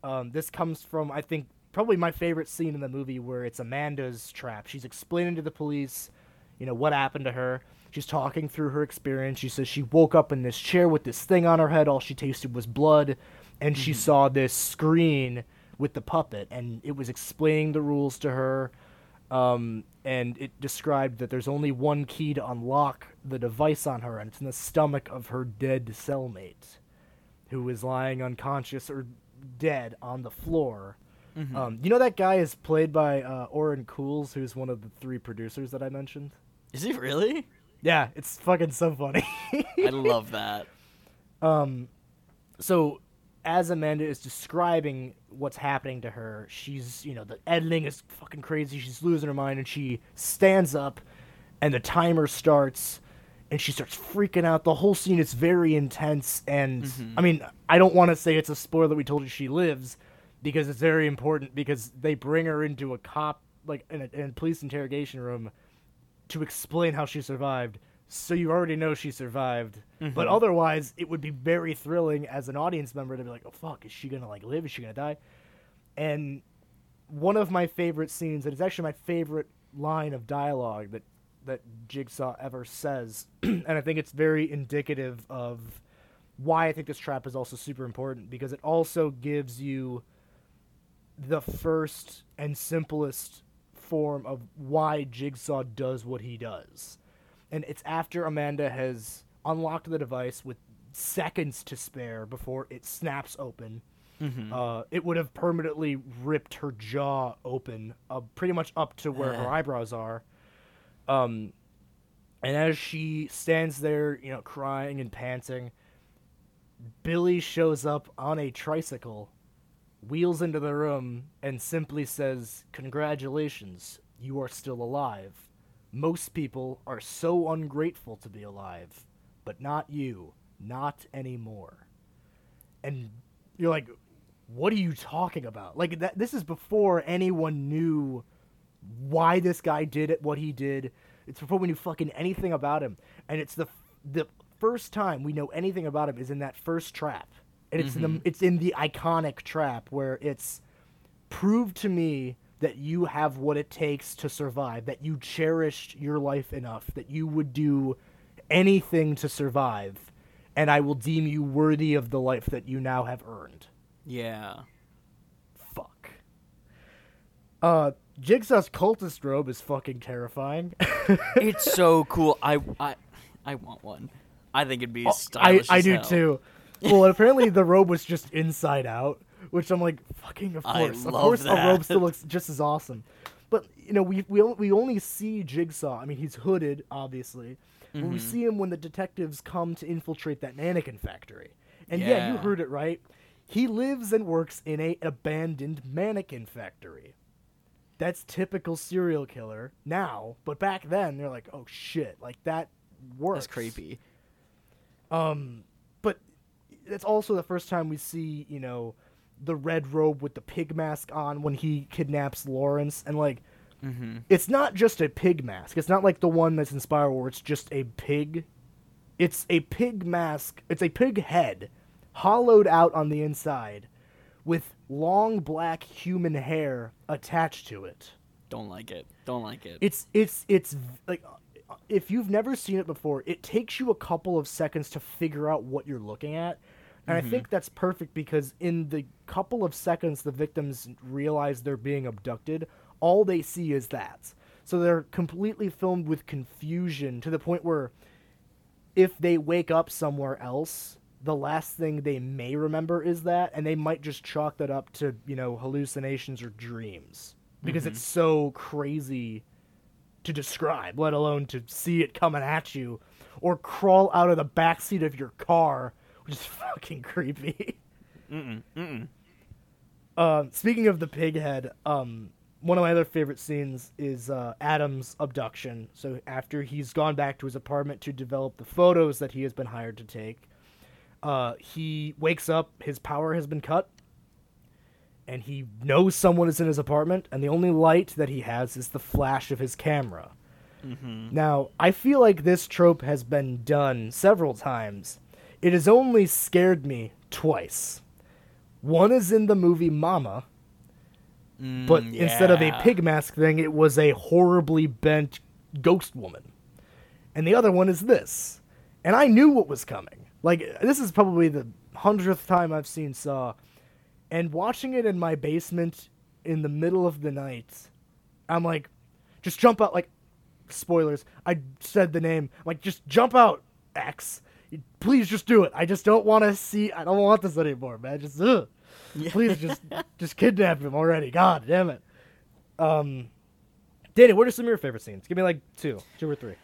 um, this comes from, I think, probably my favorite scene in the movie where it's Amanda's trap. She's explaining to the police, you know, what happened to her. She's talking through her experience. She says she woke up in this chair with this thing on her head. All she tasted was blood. And she saw this screen with the puppet. And it was explaining the rules to her um, and it described that there's only one key to unlock the device on her, and it's in the stomach of her dead cellmate, who is lying unconscious or dead on the floor. Um, you know that guy is played by uh, Oren Koules, who's one of the three producers that I mentioned. Is he really? Yeah, it's fucking so funny. I love that. Um, so as Amanda is describing what's happening to her, she's you know the editing is fucking crazy. She's losing her mind, and she stands up, and the timer starts, and she starts freaking out. The whole scene is very intense, and mm-hmm. I mean, I don't want to say it's a spoiler that we told you she lives, because it's very important because they bring her into a cop like in a, in a police interrogation room to explain how she survived. So you already know she survived. But mm-hmm. otherwise, it would be very thrilling as an audience member to be like, "Oh fuck, is she gonna like live? Is she gonna die?" And one of my favorite scenes, and it's actually my favorite line of dialogue that that Jigsaw ever says, and I think it's very indicative of why I think this trap is also super important because it also gives you the first and simplest form of why Jigsaw does what he does. And it's after Amanda has unlocked the device with seconds to spare before it snaps open. Uh, it would have permanently ripped her jaw open, uh, pretty much up to where her Uh. eyebrows are. Um, and as she stands there, you know, crying and panting, Billy shows up on a tricycle, wheels into the room, and simply says, Congratulations, you are still alive. Most people are so ungrateful to be alive, but not you. Not anymore. And you're like, what are you talking about? Like that this is before anyone knew why this guy did it, what he did. It's before we knew fucking anything about him. And it's the the first time we know anything about him is in that first trap. And it's in the mm-hmm. it's in the iconic trap where it's prove to me that you have what it takes to survive, that you cherished your life enough, that you would do anything to survive, and I will deem you worthy of the life that you now have earned. Yeah. Fuck. Uh, Jigsaw's cultist robe is fucking terrifying. It's so cool. I I I want one. I think it'd be I, stylish. I as do hell. too. Well, apparently the robe was just inside out, which I'm like, fucking of course. Of course a robe still looks just as awesome. But, you know, we we, we only see Jigsaw. I mean, he's hooded, obviously. But Mm-hmm. we see him when the detectives come to infiltrate that mannequin factory. And yeah, you heard it right. He lives and works in a abandoned mannequin factory. That's typical serial killer now, but back then they're like, "Oh shit, like that works." That's creepy. Um, but that's also the first time we see, you know, the red robe with the pig mask on when he kidnaps Lawrence, and like, Mm-hmm. it's not just a pig mask. It's not like the one that's in Spiral where it's just a pig. It's a pig mask. It's a pig head, hollowed out on the inside, with long black human hair attached to it. Don't like it. Don't like it. It's it's it's like if you've never seen it before, it takes you a couple of seconds to figure out what you're looking at. And I think mm-hmm. that's perfect because in the couple of seconds the victims realize they're being abducted, all they see is that. So they're completely filmed with confusion to the point where if they wake up somewhere else, the last thing they may remember is that, and they might just chalk that up to, you know, hallucinations or dreams. Because mm-hmm. it's so crazy to describe, let alone to see it coming at you, or crawl out of the backseat of your car, which is fucking creepy. Mm-mm. Mm-mm. Um, speaking of the pig head, um, one of my other favorite scenes is uh, Adam's abduction. So after he's gone back to his apartment to develop the photos that he has been hired to take, uh, he wakes up. His power has been cut, and he knows someone is in his apartment. And the only light that he has is the flash of his camera. Now, I feel like this trope has been done several times. It has only scared me twice. One is in the movie Mama, but Mm, instead of a pig mask thing, it was a horribly bent ghost woman. And the other one is this. And I knew what was coming. Like, this is probably the hundredth time I've seen Saw. And watching it in my basement in the middle of the night, I'm like, just jump out. Like, spoilers. I said the name. Like, just jump out, X. Please just do it. I just don't want to see. I don't want this anymore, man. Just, ugh. Please just, just kidnap him already. God damn it. Um, Danny, what are some of your favorite scenes? Give me like two, two or three.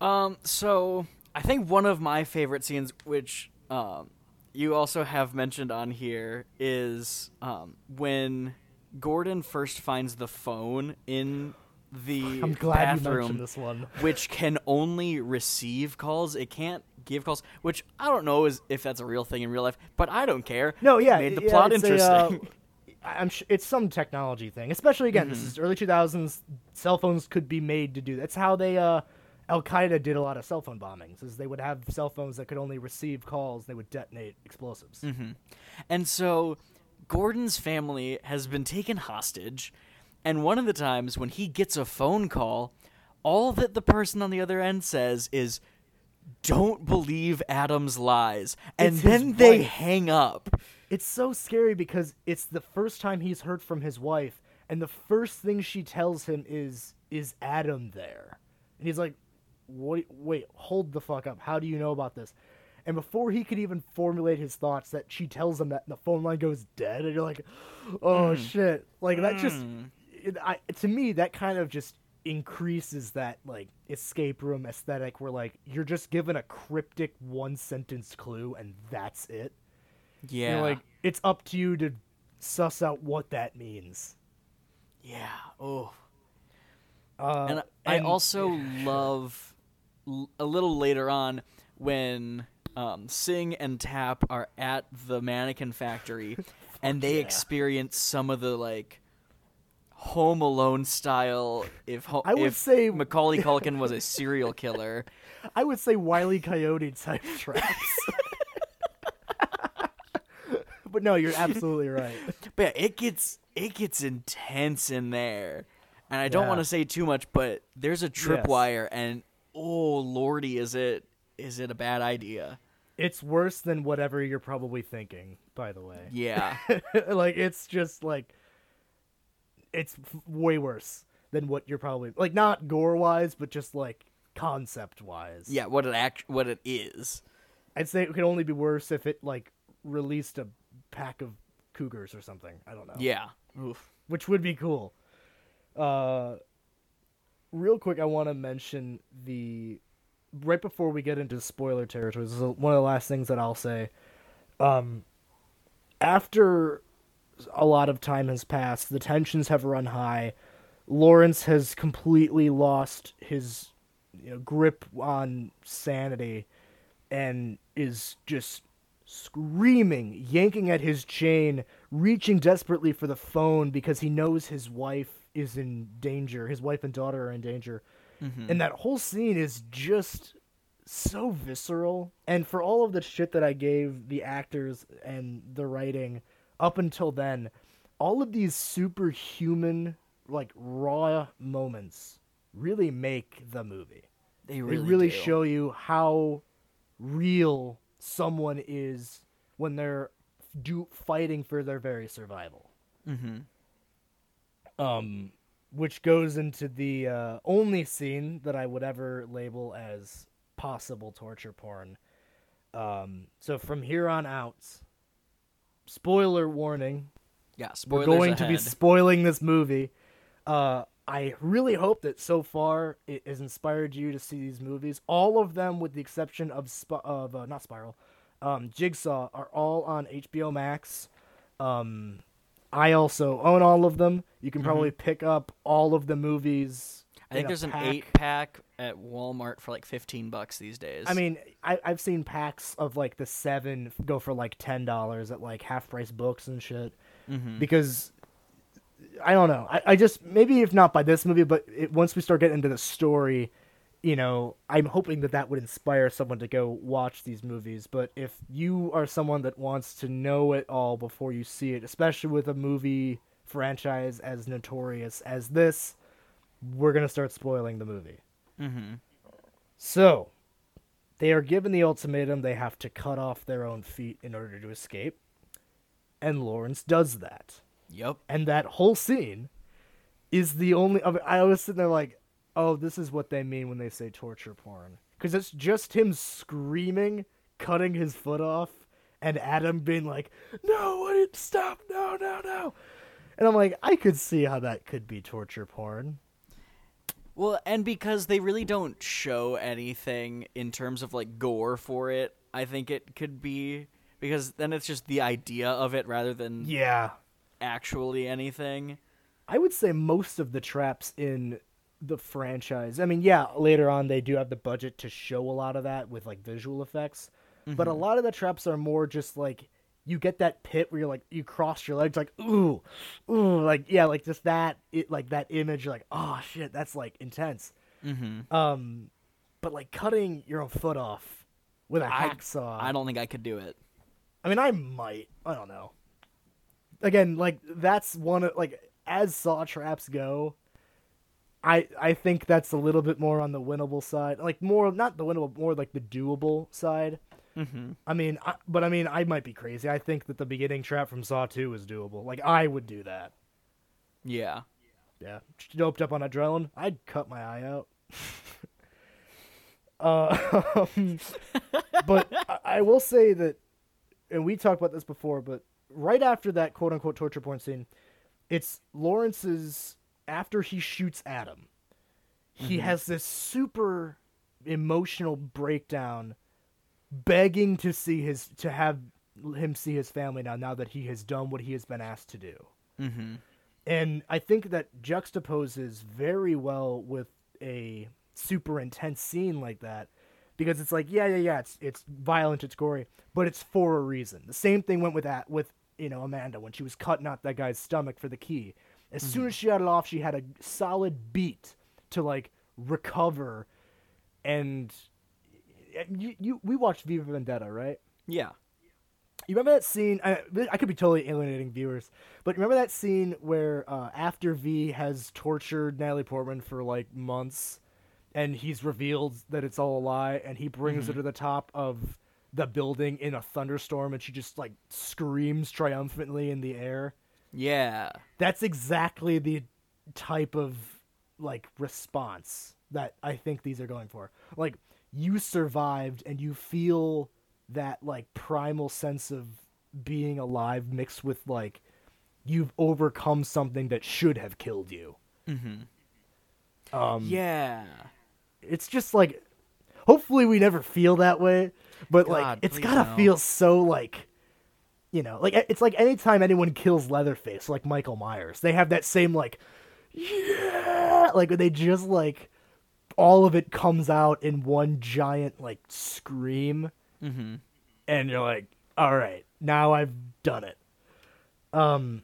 Um, so I think one of my favorite scenes, which um, you also have mentioned on here, is um, when Gordon first finds the phone in the I'm glad you bathroom, mentioned this one. which can only receive calls. It can't give calls, which I don't know is if that's a real thing in real life, but I don't care. No, yeah, made the yeah, plot it's a, uh, interesting. I'm sh- it's some technology thing, especially again. This Mm-hmm. is early 2000s. Cell phones could be made to do. That's how they. Uh, Al Qaeda did a lot of cell phone bombings. Is they would have cell phones that could only receive calls. They would detonate explosives. And so Gordon's family has been taken hostage, and one of the times when he gets a phone call, all that the person on the other end says is don't believe Adam's lies. And It's then they hang up. It's so scary because it's the first time he's heard from his wife, and the first thing she tells him is, "Is Adam there?" And he's like, "Wait, wait, hold the fuck up. How do you know about this?" And before he could even formulate his thoughts, that she tells him that the phone line goes dead, and you're like, "Oh mm. shit!" Like that just, mm. it, I, to me, that kind of just increases that like escape room aesthetic, where like you're just given a cryptic one sentence clue, and that's it. Yeah. You're like, it's up to you to suss out what that means. yeah. Oh. Uh, and I and- also love l- a little later on when um, Sing and Tapp are at the mannequin factory and they yeah. experience some of the like Home Alone style. If ho- I would if say- Macaulay Culkin was a serial killer, I would say Wiley Coyote type traps. but no, you're absolutely right. but yeah, it gets it gets intense in there. And I don't Yeah. want to say too much, but there's a Yes. tripwire, and oh lordy, is it is it a bad idea? It's worse than whatever you're probably thinking, by the way. Yeah. like it's just like it's way worse than what you're probably like not gore wise, but just like concept wise. Yeah, what it act what it is. I'd say it could only be worse if it like released a pack of cougars or something. I don't know. Yeah. Oof. which would be cool. Uh, real quick, I want to mention the right before we get into spoiler territory. This is one of the last things that I'll say. Um, after a lot of time has passed, the tensions have run high. Lawrence has completely lost his you know, grip on sanity and is just screaming, yanking at his chain, reaching desperately for the phone because he knows his wife is in danger. His wife and daughter are in danger. Mm-hmm. And that whole scene is just so visceral. And for all of the shit that I gave the actors and the writing up until then, all of these superhuman, like raw moments really make the movie. They They really, really do. show you how real someone is when they're do fighting for their very survival. Mm-hmm. Um, which goes into the uh, only scene that I would ever label as possible torture porn. Um, so from here on out, spoiler warning, Yeah, we're spoilers going to be spoiling this movie. Uh, I really hope that so far it has inspired you to see these movies. All of them, with the exception of Sp- of uh, not Spiral, um, Jigsaw, are all on HBO Max. Um, I also own all of them. You can probably pick up all of the movies. I think there's an eight pack at Walmart for like 15 bucks these days. I mean, I, I've seen packs of like the seven go for like ten dollars at like half price books and shit. Mhm. Because I don't know. I, I just maybe if not by this movie, but it, once we start getting into the story, you know, I'm hoping that that would inspire someone to go watch these movies. But if you are someone that wants to know it all before you see it, especially with a movie franchise as notorious as this, we're gonna start spoiling the movie. mm-hmm. So, they are given the ultimatum they have to cut off their own feet in order to escape. And Lawrence does that. Yep. And that whole scene is the only. I mean, I was sitting there like, oh, this is what they mean when they say torture porn. Because it's just him screaming, cutting his foot off, and Adam being like, no, stop, no, no, no. And I'm like, I could see how that could be torture porn. Well, and because they really don't show anything in terms of like gore for it, I think it could be because then it's just the idea of it rather than Yeah. actually anything. I would say most of the traps in the franchise. I mean, yeah, later on they do have the budget to show a lot of that with like visual effects, but a mm-hmm. lot of the traps are more just like you get that pit where you're like you cross your legs like ooh, ooh, like yeah, like just that it like that image you're like oh shit, that's like intense. Mm-hmm. Um, but like cutting your own foot off with a I- hacksaw. I don't think I could do it. I mean, I might. I don't know. Again, like that's one of like as saw traps go. I I think that's a little bit more on the winnable side, like more not the winnable, more like the doable side. Mm-hmm. I mean, I, but I mean, I might be crazy. I think that the beginning trap from Saw Two is doable. Like I would do that. Yeah. Yeah, doped up on adrenaline, I'd cut my eye out. uh, but I, I will say that, and we talked about this before, but right after that quote unquote torture porn scene, it's Lawrence's after he shoots Adam. He has this super emotional breakdown, begging to see his to have him see his family now. Now that he has done what he has been asked to do. Mm-hmm. And I think that juxtaposes very well with a super intense scene like that because it's like yeah yeah yeah it's it's violent it's gory but it's for a reason. The same thing went with that with you know Amanda when she was cutting out that guy's stomach for the key. As soon as she got it off, she had a solid beat to like recover and you, you we watched V for Vendetta, right? Yeah. You remember that scene? I, I could be totally alienating viewers, but remember that scene where uh, after V has tortured Natalie Portman for like months, and he's revealed that it's all a lie, and he brings her to the top of the building in a thunderstorm, and she just like screams triumphantly in the air. Yeah. That's exactly the type of like response that I think these are going for. Like you survived and you feel that like primal sense of being alive mixed with like you've overcome something that should have killed you. Mm-hmm. Um Yeah. it's just like hopefully we never feel that way, but like it's got to no. feel so like you know, like it's like anytime anyone kills Leatherface, like Michael Myers, they have that same like yeah, like they just like all of it comes out in one giant like scream Mm-hmm. and you're like all right, now I've done it. Um,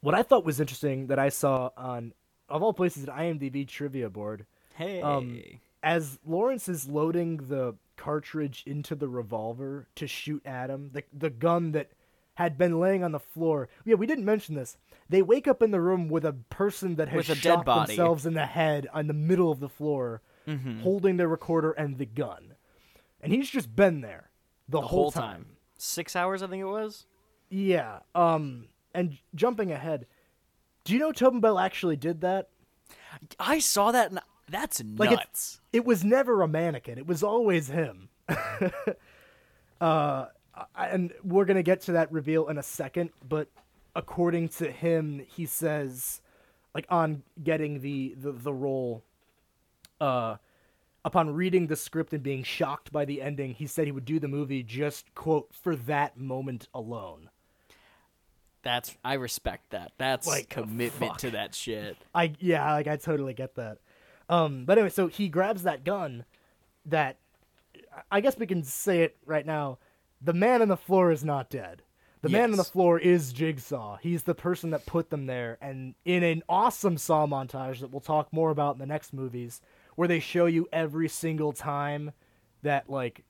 what I thought was interesting that I saw on, of all places, an IMDb trivia board, Hey. Um, as Lawrence is loading the cartridge into the revolver to shoot Adam, the the gun that had been laying on the floor. Yeah, we didn't mention this. They wake up in the room with a person that has With a dead shot themselves in the head on the middle of the floor, Mm-hmm. holding their recorder and the gun, and he's just been there the, the whole time. Six hours, I think it was. Yeah. Um. And jumping ahead, do you know Tobin Bell actually did that? I saw that, and that's Like it's- nuts. It was never a mannequin. It was always him. uh, and we're gonna get to that reveal in a second. But according to him, he says, like on getting the the, the role, uh, upon reading the script and being shocked by the ending, he said he would do the movie just quote for that moment alone. That's I respect that. That's Like, commitment fuck. to that shit. I yeah, like I totally get that. Um, but anyway, so he grabs that gun. That I guess we can say it right now. The man on the floor is not dead. The man on the floor is Jigsaw. He's the person that put them there. And in an awesome Saw montage that we'll talk more about in the next movies, where they show you every single time that like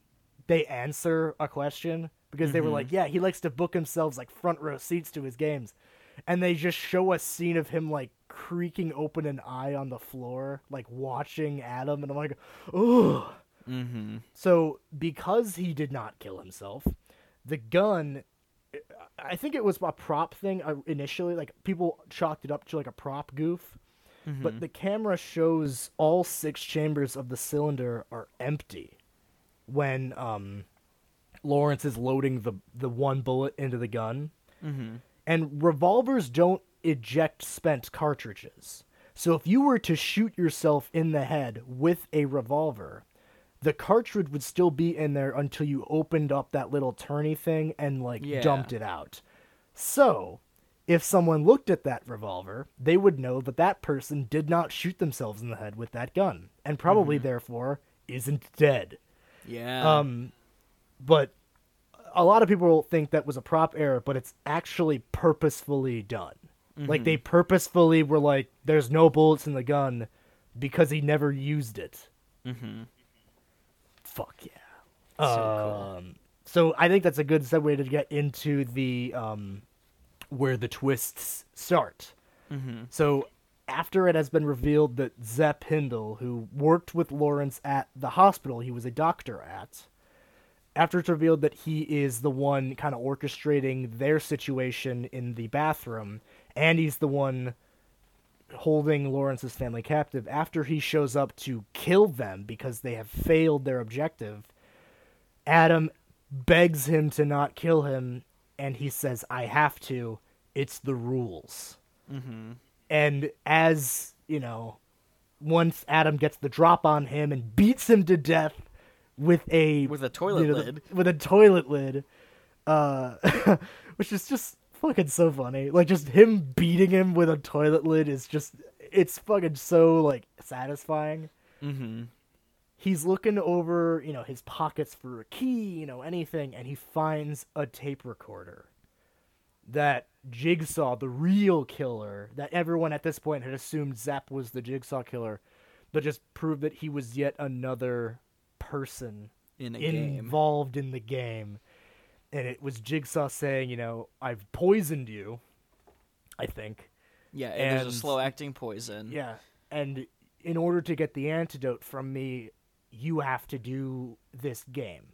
they answer a question because they were mm-hmm. like, yeah, he likes to book himself like front row seats to his games, and they just show a scene of him like creaking open an eye on the floor, like watching Adam, and I'm like, ugh. Mm-hmm. So because he did not kill himself, the gun. I think it was a prop thing uh, initially. Like people chalked it up to like a prop goof, but the camera shows all six chambers of the cylinder are empty when um, Lawrence is loading the the one bullet into the gun. Mm-hmm. And revolvers don't eject spent cartridges. So if you were to shoot yourself in the head with a revolver, the cartridge would still be in there until you opened up that little turny thing and like Yeah. dumped it out. So, if someone looked at that revolver, they would know that that person did not shoot themselves in the head with that gun and probably therefore isn't dead. Yeah. Um, but a lot of people think that was a prop error, but it's actually purposefully done. Like they purposefully were like, "There's no bullets in the gun," because he never used it. mm-hmm. Fuck yeah. So cool. um, so I think that's a good segue to get into the um, where the twists start. Mm-hmm. So after it has been revealed that Zepp Hindle, who worked with Lawrence at the hospital he was a doctor at, after it's revealed that he is the one kind of orchestrating their situation in the bathroom, and he's the one holding Lawrence's family captive, after he shows up to kill them because they have failed their objective, Adam begs him to not kill him, and he says, I have to. It's the rules. Mm-hmm. And as, you know, once Adam gets the drop on him and beats him to death with a With a toilet you know, lid. with a toilet lid, uh, which is just fucking so funny. Like just him beating him with a toilet lid is just it's fucking so like satisfying. Mm-hmm. He's looking over, you know, his pockets for a key, you know, anything, and he finds a tape recorder. That Jigsaw, the real killer, that everyone at this point had assumed Zepp was the Jigsaw killer, but just proved that he was yet another person In a game. involved in the game. And it was Jigsaw saying, you know, I've poisoned you, I think. Yeah, and there's a slow acting poison. Yeah. And in order to get the antidote from me, you have to do this game.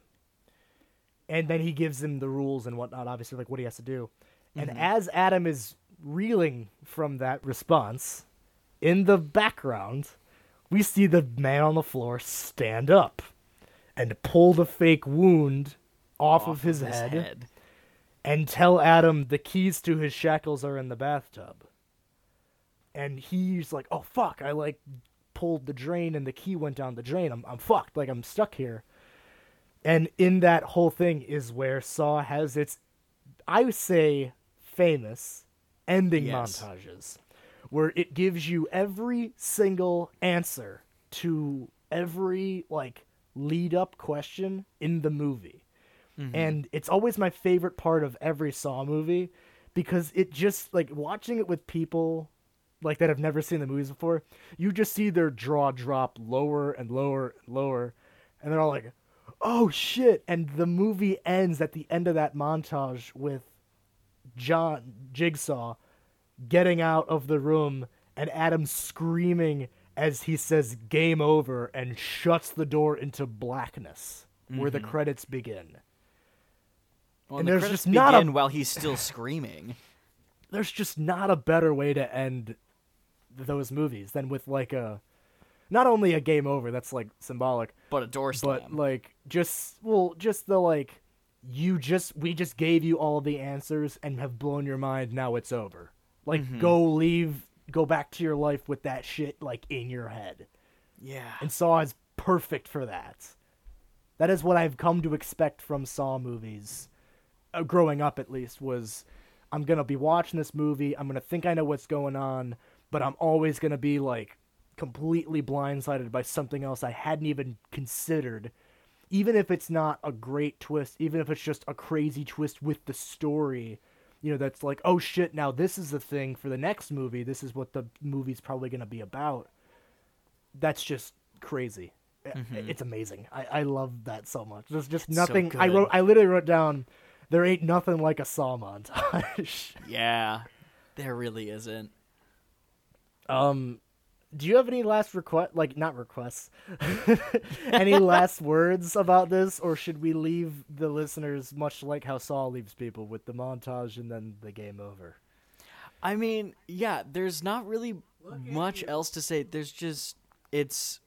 And then he gives him the rules and whatnot, obviously, like what he has to do. And mm-hmm. as Adam is reeling from that response, in the background, we see the man on the floor stand up and pull the fake wound off, of his, head, and tell Adam the keys to his shackles are in the bathtub. And he's like, "Oh fuck! I like pulled the drain and the key went down the drain. I'm I'm fucked. Like I'm stuck here." And in that whole thing is where Saw has its, I would say, famous ending Yes. montages, where it gives you every single answer to every like lead up question in the movie. Mm-hmm. and it's always my favorite part of every Saw movie because it just like watching it with people like that have never seen the movies before. You just see their jaw drop lower and lower and lower, and they're all like, "Oh shit!" And the movie ends at the end of that montage with John Jigsaw getting out of the room and Adam screaming as he says game over and shuts the door into blackness where the mm-hmm. credits begin. Well, And the there's just not a- while he's still screaming. There's just not a better way to end those movies than with like a not only a game over that's like symbolic, But a door slam. but like just well just the like you just we just gave you all the answers and have blown your mind now it's over like mm-hmm. go leave go back to your life with that shit like in your head yeah. and saw is perfect for that that is what i've come to expect from saw movies growing up at least was i'm gonna be watching this movie i'm gonna think i know what's going on but i'm always gonna be like completely blindsided by something else i hadn't even considered. Even if it's not a great twist even if it's just a crazy twist with the story you know that's like oh shit now this is the thing for the next movie this is what the movie's probably going to be about that's just crazy. I- it's amazing. I, I love that so much. There's just Mm-hmm. so nothing i wrote i literally wrote down there ain't nothing like a saw montage Yeah. There really isn't. um do you have any last request like not requests any last words about this or should we leave the listeners much like how saw leaves people with the montage and then the game over I mean, yeah, there's not really much else to say. There's just it's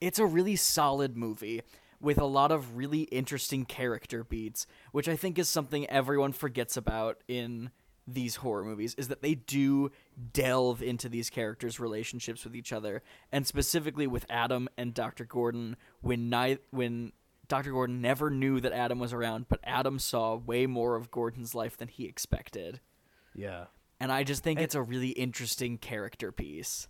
it's a really solid movie with a lot of really interesting character beats, which I think is something everyone forgets about in these horror movies is that they do delve into these characters' relationships with each other, and specifically with Adam and Dr. Gordon when ni- when Dr. Gordon never knew that Adam was around, but Adam saw way more of Gordon's life than he expected yeah and I just think it's a really interesting character piece.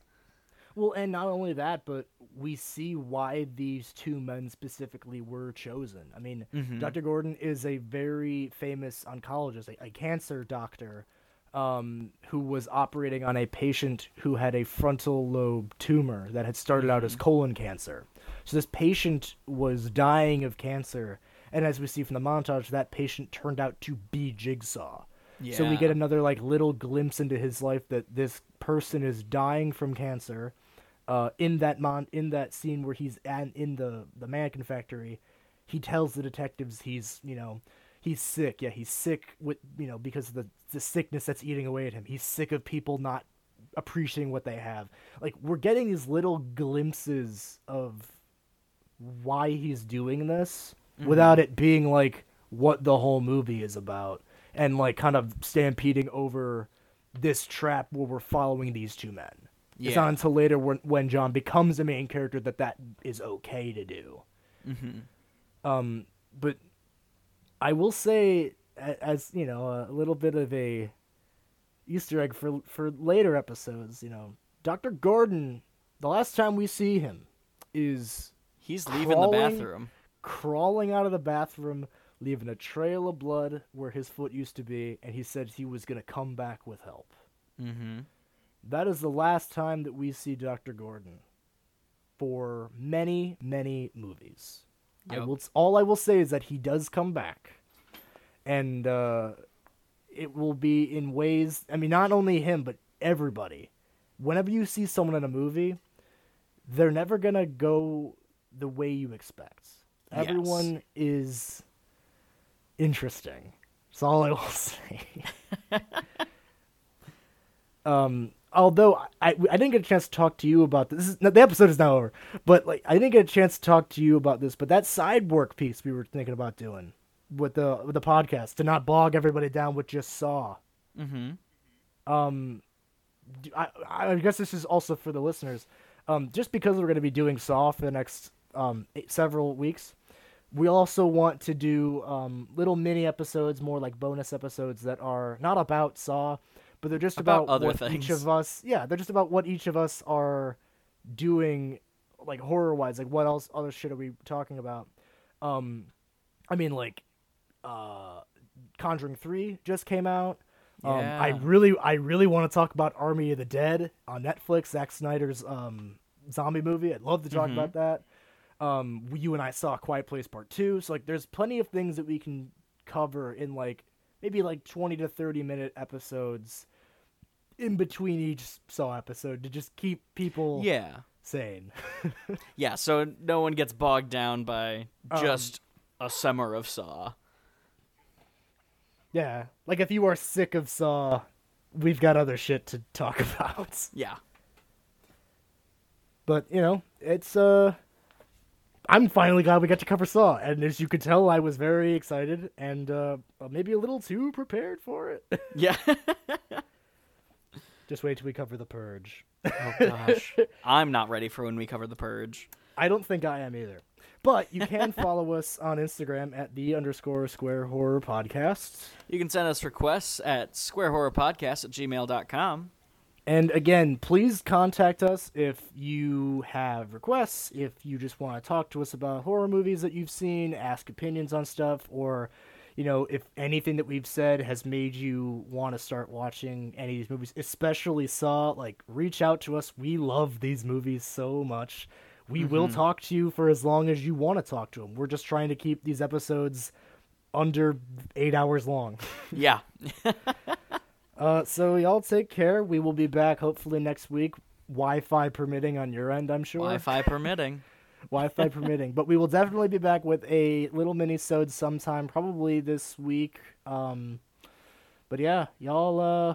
Well, and not only that, but we see why these two men specifically were chosen. I mean, Dr. Gordon is a very famous oncologist, a, a cancer doctor, um, who was operating on a patient who had a frontal lobe tumor that had started out as colon cancer. So this patient was dying of cancer, and as we see from the montage, that patient turned out to be Jigsaw. Yeah. So we get another like little glimpse into his life that this person is dying from cancer. Uh, in that mon in that scene where he's at, in the the mannequin factory, he tells the detectives he's you know he's sick. Yeah, he's sick with you know because of the the sickness that's eating away at him. He's sick of people not appreciating what they have. Like we're getting these little glimpses of why he's doing this without it being like what the whole movie is about and like kind of stampeding over this trap where we're following these two men. It's not until later when, when John becomes the main character that that is okay to do. Mm-hmm. Um, but I will say, as you know, a little bit of a Easter egg for for later episodes. You know, Doctor Gordon. The last time we see him is He's leaving the bathroom. crawling out of the bathroom, leaving a trail of blood where his foot used to be, and he said he was going to come back with help. Mm-hmm. That is the last time that we see Dr. Gordon for many, many movies. I will all I will say is that he does come back. And uh, it will be in ways I mean not only him but everybody. Whenever you see someone in a movie, they're never going to go the way you expect. Yes. Everyone is interesting. That's all I will say. um, although I, I didn't get a chance to talk to you about this. this is, the episode is now over, but like I didn't get a chance to talk to you about this. But that side work piece we were thinking about doing with the with the podcast to not bog everybody down with just Saw. Mm-hmm. Um, I, I guess this is also for the listeners. Um, just because we're going to be doing Saw for the next um, eight, several weeks, we also want to do um, little mini episodes, more like bonus episodes that are not about Saw, but they're just About about, other what things. each of us. Yeah, they're just about what each of us are doing, like horror wise. Like what else other shit are we talking about? Um, I mean, like uh, Conjuring Three just came out. Um, Yeah. I really, I really want to talk about Army of the Dead on Netflix. Zack Snyder's um, zombie movie. I'd love to talk about that. Um, you and I saw Quiet Place Part Two. So like, there's plenty of things that we can cover in like maybe like 20 to 30 minute episodes in between each Saw episode to just keep people Yeah. sane. Yeah, so no one gets bogged down by Um, just a summer of Saw. yeah, like if you are sick of Saw, we've got other shit to talk about. Yeah. But you know, it's uh, I'm finally glad we got to cover Saw, and as you could tell, I was very excited and uh, maybe a little too prepared for it. Yeah. just wait till we cover the Purge. oh gosh. I'm not ready for when we cover the purge. I don't think I am either. But you can follow us on Instagram at the underscore square horror podcast. You can send us requests at squarehorrorpodcast at gmail.com. And again, please contact us if you have requests, if you just want to talk to us about horror movies that you've seen, ask opinions on stuff, or, you know, if anything that we've said has made you want to start watching any of these movies, especially Saw, like, reach out to us. We love these movies so much. We will mm-hmm. talk to you for as long as you want to talk to them. We're just trying to keep these episodes under eight hours long. Yeah. Uh, so y'all take care. We will be back hopefully next week, Wi-Fi permitting on your end. I'm sure. Wi-Fi permitting. Wi-Fi permitting. But we will definitely be back with a little mini-sode sometime, probably this week. Um, but yeah, y'all. Uh,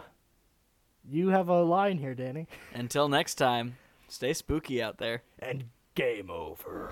you have a line here, Danny. Until next time, stay spooky out there. And game over.